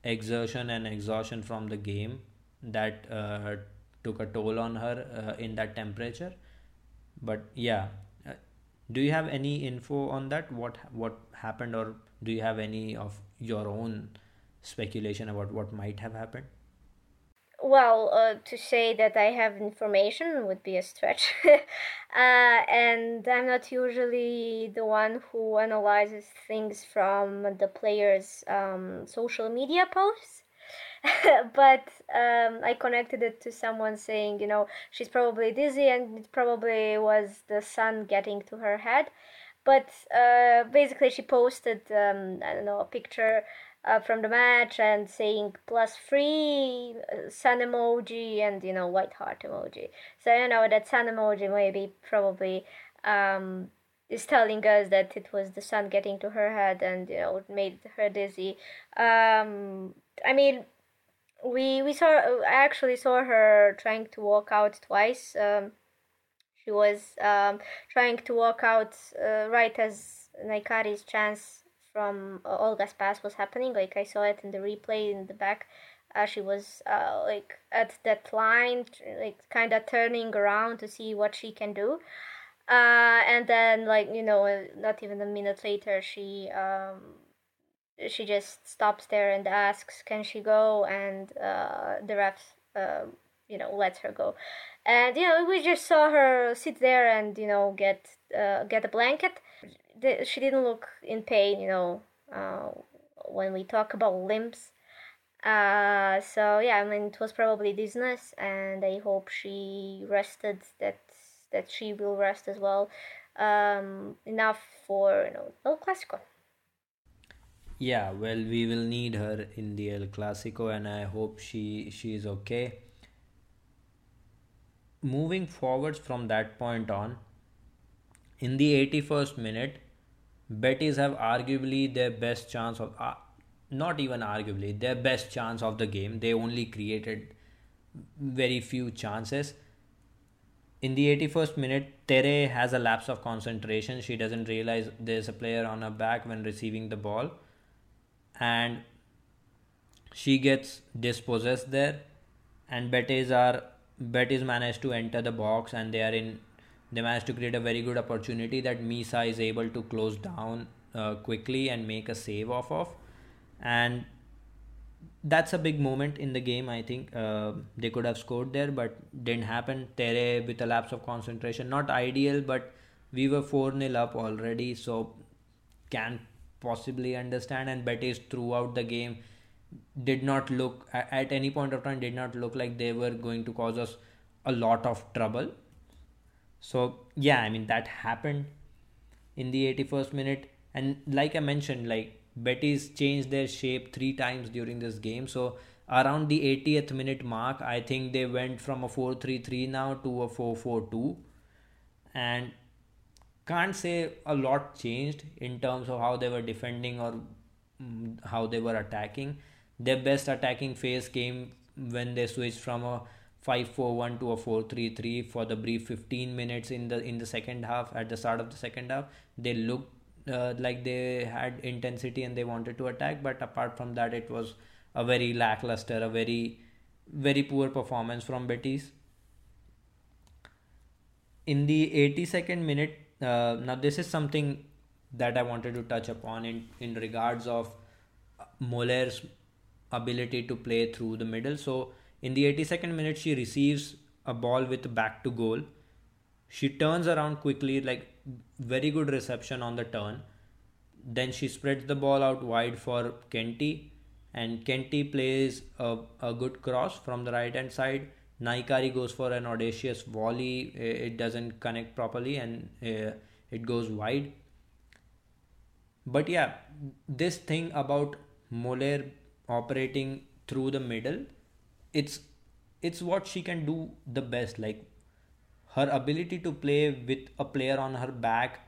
exertion and exhaustion from the game that uh, took a toll on her uh, in that temperature. But yeah do you have any info on that what what happened or do you have any of your own speculation about what might have happened well, uh, to say that I have information would be a stretch. uh, and I'm not usually the one who analyzes things from the players' um, social media posts. but um, I connected it to someone saying, you know, she's probably dizzy and it probably was the sun getting to her head. But uh, basically, she posted, um, I don't know, a picture uh, from the match and saying plus three uh, sun emoji and you know white heart emoji so you know that sun emoji maybe probably um, is telling us that it was the sun getting to her head and you know it made her dizzy um, i mean we we saw i actually saw her trying to walk out twice um, she was um, trying to walk out uh, right as Nahikari's chance from uh, Olga's pass was happening. Like I saw it in the replay in the back. Uh, she was uh, like at that line, like kind of turning around to see what she can do. Uh, and then like you know, not even a minute later, she um, she just stops there and asks, "Can she go?" And uh, the ref, uh, you know, lets her go. And you know, we just saw her sit there and you know get uh, get a blanket she didn't look in pain, you know, uh, when we talk about limbs. Uh, so yeah, I mean, it was probably dizziness, and I hope she rested. That that she will rest as well, um, enough for you know El Clasico. Yeah, well, we will need her in the El Clasico, and I hope she she is okay. Moving forwards from that point on, in the 81st minute, Betis have arguably their best chance of, uh, not even arguably, their best chance of the game. They only created very few chances. in the 81st minute, Tere has a lapse of concentration. She doesn't realize there's a player on her back when receiving the ball, and she gets dispossessed there. And Betis are Betis managed to enter the box, and they are in. They managed to create a very good opportunity that Misa is able to close down uh, quickly and make a save off of, and that's a big moment in the game. I think uh, they could have scored there, but didn't happen. Tere with a lapse of concentration, not ideal, but we were 4 0 up already, so can possibly understand. And Betis throughout the game did not look, at any point of time, did not look like they were going to cause us a lot of trouble. So, yeah, I mean, that happened in the 81st minute. And like I mentioned, like Betis changed their shape three times during this game. So around the 80th minute mark, I think they went from a 4-3-3 now to a 4-4-2. And can't say a lot changed in terms of how they were defending or mm, how they were attacking. Their best attacking phase came when they switched from a 5-4-1 to a 4-3-3 for the brief 15 minutes in the in the second half at the start of the second half they looked uh, like they had intensity and they wanted to attack but apart from that it was a very lackluster a very very poor performance from Betis in the 82nd minute uh, now this is something that I wanted to touch upon in in regards of Møller's ability to play through the middle so in the 82nd minute she receives a ball with back to goal she turns around quickly like very good reception on the turn. Then she spreads the ball out wide for Kenti, and Kenti plays a, a good cross from the right hand side. Nahikari goes for an audacious volley. It doesn't connect properly and uh, it goes wide. But yeah, this thing about Møller operating through the middle, it's it's what she can do the best. Like her ability to play with a player on her back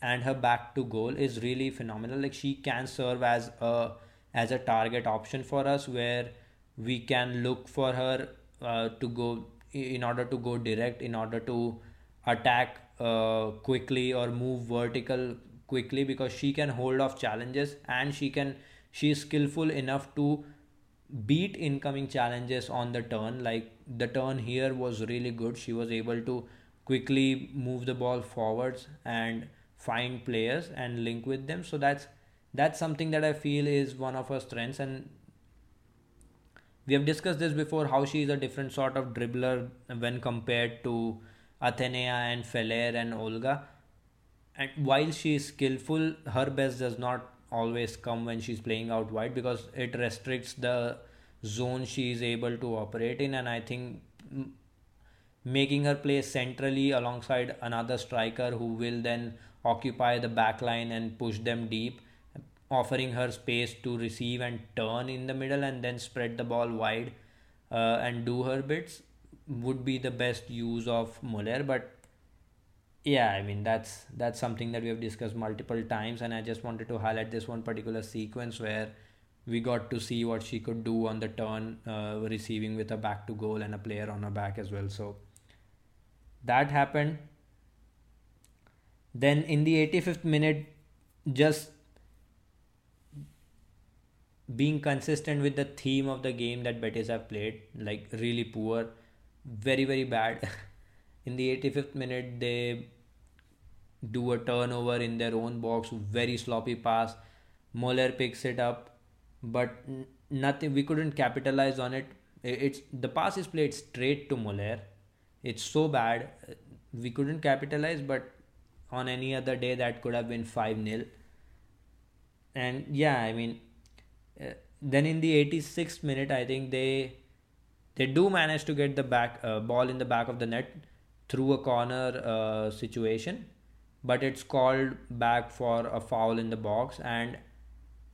and her back to goal is really phenomenal like she can serve as a as a target option for us where we can look for her uh, to go in order to go direct in order to attack uh, quickly or move vertical quickly because she can hold off challenges and she can she is skillful enough to beat incoming challenges on the turn. Like the turn here was really good. She was able to quickly move the ball forwards and find players and link with them. So that's that's something that i feel is one of her strengths. And we have discussed this before how she is a different sort of dribbler when compared to Athenea and Feller and Olga. And while she is skillful her best does not always come when she's playing out wide because it restricts the zone she is able to operate in. And i think making her play centrally alongside another striker who will then occupy the back line and push them deep offering her space to receive and turn in the middle and then spread the ball wide uh, and do her bits would be the best use of Møller but yeah i mean that's that's something that we have discussed multiple times and i just wanted to highlight this one particular sequence where we got to see what she could do on the turn uh, receiving with a back to goal and a player on her back as well. So that happened. Then in the 85th minute just being consistent with the theme of the game that Betis have played like really poor very very bad. In the 85th minute they do a turnover in their own box very sloppy pass. Møller picks it up but nothing we couldn't capitalize on it. It's the pass is played straight to Møller. It's so bad we couldn't capitalize but on any other day that could have been 5 nil. And yeah i mean uh, then in the 86th minute i think they they do manage to get the back uh, ball in the back of the net through a corner uh, situation but it's called back for a foul in the box and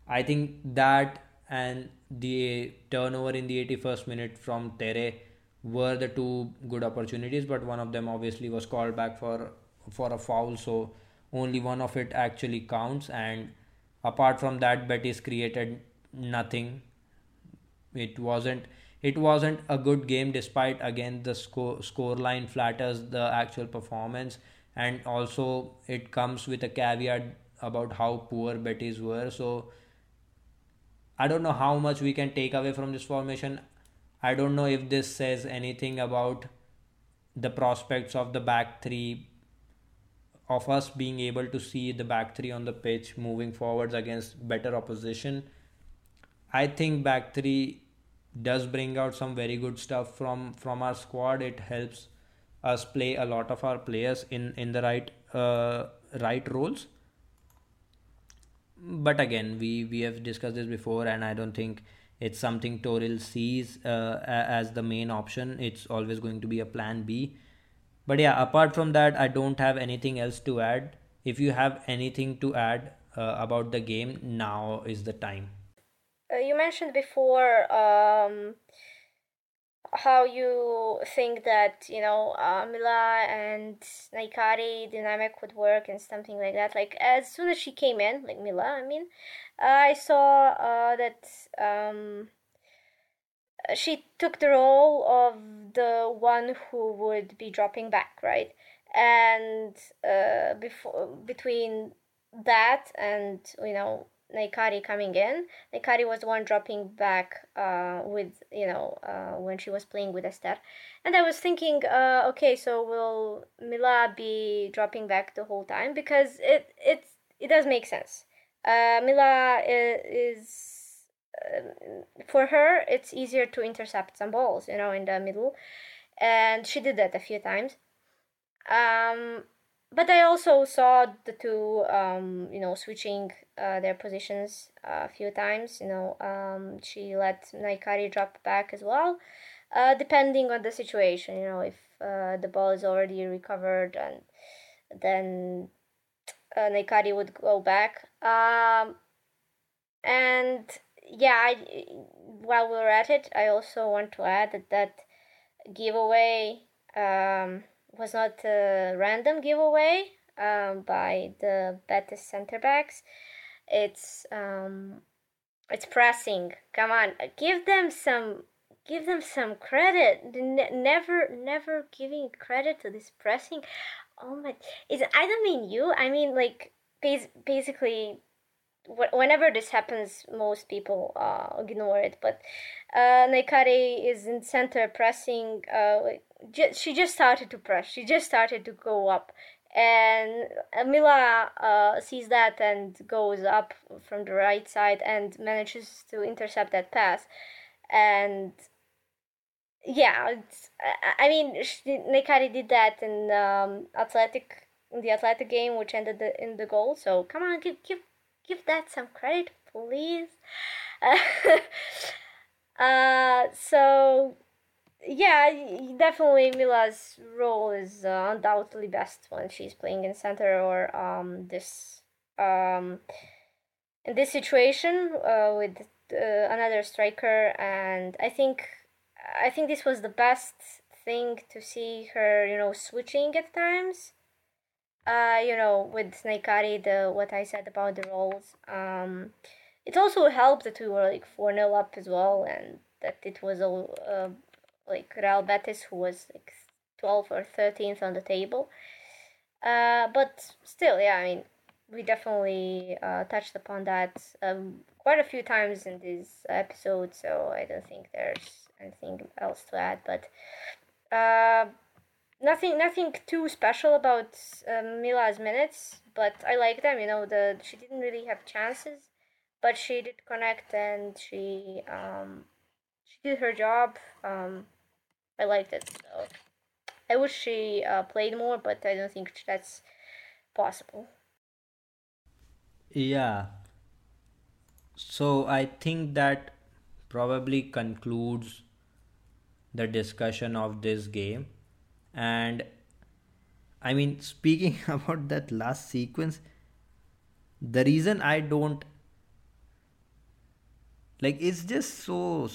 i think that and the turnover in the 81st minute from Tere were the two good opportunities, but one of them obviously was called back for for a foul, so only one of it actually counts. And apart from that, Betis created nothing. It wasn't it wasn't a good game despite again the score score line flatters the actual performance. And also it comes with a caveat about how poor Betis were. So I don't know how much we can take away from this formation. I don't know if this says anything about the prospects of the back three of us being able to see the back three on the pitch moving forwards against better opposition I think back three does bring out some very good stuff from from our squad. It helps us play a lot of our players in in the right uh, right roles. But again we we have discussed this before and i don't think it's something toril sees uh, as the main option. It's always going to be a plan b. But yeah apart from that i don't have anything else to add. If you have anything to add uh, about the game now is the time you mentioned before um, how you think that you know uh, Mila and Nahikari dynamic would work and something like that. Like as soon as she came in, like Mila, I mean, uh, I saw uh, that um, she took the role of the one who would be dropping back, right? And uh, before between that and you know Nahikari coming in. Nahikari was the one dropping back uh, with, you know, uh, when she was playing with Esther. And I was thinking, uh, okay, so will Mila be dropping back the whole time? Because it it, it does make sense. Uh, Mila is, uh, for her, it's easier to intercept some balls, you know, in the middle. And she did that a few times. Um, but I also saw the two, um, you know, switching uh, their positions a few times. You know, um, she let Nahikari drop back as well, uh, depending on the situation. You know, if uh, the ball is already recovered, and then uh, Nahikari would go back. Um, and yeah, I, while we're at it, I also want to add that that giveaway. Um, was not a random giveaway um, by the Betis center backs. It's um, it's pressing. Come on, give them some give them some credit. N- never never giving credit to this pressing. Oh my! Is I don't mean you. I mean like bas- basically whenever this happens, most people uh, ignore it. But uh, is in center pressing. Uh, she just started to press. She just started to go up, and Mila uh, sees that and goes up from the right side and manages to intercept that pass. And yeah, I mean, Nahikari did that in um, Athletic the Athletic game, which ended the, in the goal. So come on, give give give that some credit, please. uh, so yeah, definitely Mila's role is uh, undoubtedly best when she's playing in center or um this um in this situation uh, with uh, another striker and I think I think this was the best thing to see her you know switching at times uh you know with Nahikari the what I said about the roles um it also helped that we were like 4 0 up as well and that it was all uh, like Real Betis, who was like 12th or 13th on the table. Uh, but still, yeah, I mean, we definitely uh, touched upon that um, quite a few times in this episode, so I don't think there's anything else to add. But uh, nothing, nothing too special about um, Mila's minutes, but I like them. You know, the she didn't really have chances, but she did connect and she um, she did her job. Um, I liked it. So I wish she uh, played more, but I don't think that's possible. Yeah. So I think that probably concludes the discussion of this game. And I mean, speaking about that last sequence, the reason I don't like it's just so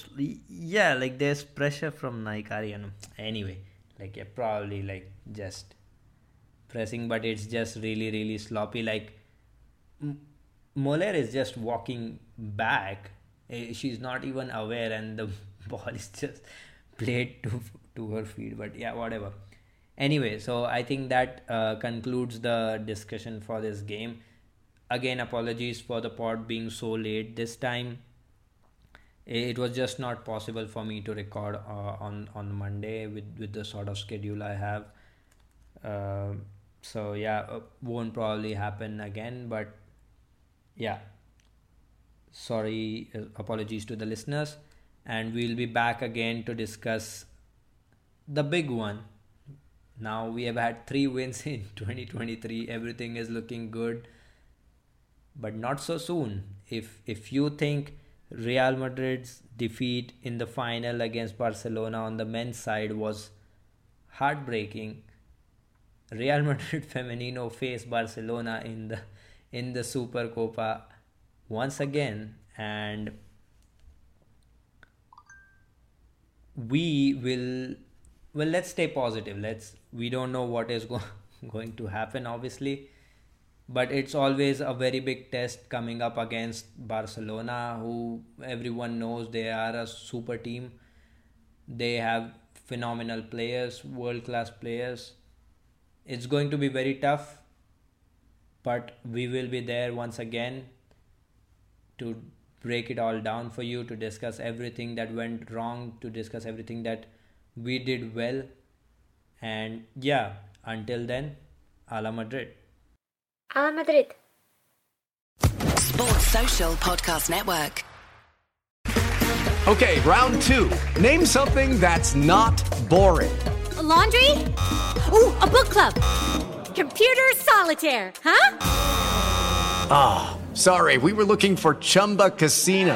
yeah like there's pressure from Nahikari and anyway like yeah probably like just pressing but it's just really really sloppy like Møller is just walking back eh, she's not even aware and the ball is just played to to her feet. But yeah, whatever. Anyway, so I think that uh, concludes the discussion for this game. Again, apologies for the pod being so late this time. It was just not possible for me to record uh, on on Monday with with the sort of schedule I have. Uh, so yeah, uh, won't probably happen again. But yeah, sorry, uh, apologies to the listeners, and we'll be back again to discuss the big one. Now we have had three wins in 2023. Everything is looking good, but not so soon. If if you think Real Madrid's defeat in the final against Barcelona on the men's side was heartbreaking, Real Madrid Femenino face Barcelona in the in the Super Copa once again and we will well let's stay positive let's we don't know what is go- going to happen obviously. But it's always a very big test coming up against Barcelona who everyone knows they are a super team. They have phenomenal players world class players. It's going to be very tough but we will be there once again to break it all down for you to discuss everything that went wrong to discuss everything that we did well and yeah until then hala madrid Hala Madrid. Sports Social Podcast Network. Okay, round two. Name something that's not boring. A laundry? Ooh, a book club. Computer solitaire, huh? Ah, oh, sorry, we were looking for Chumba Casino.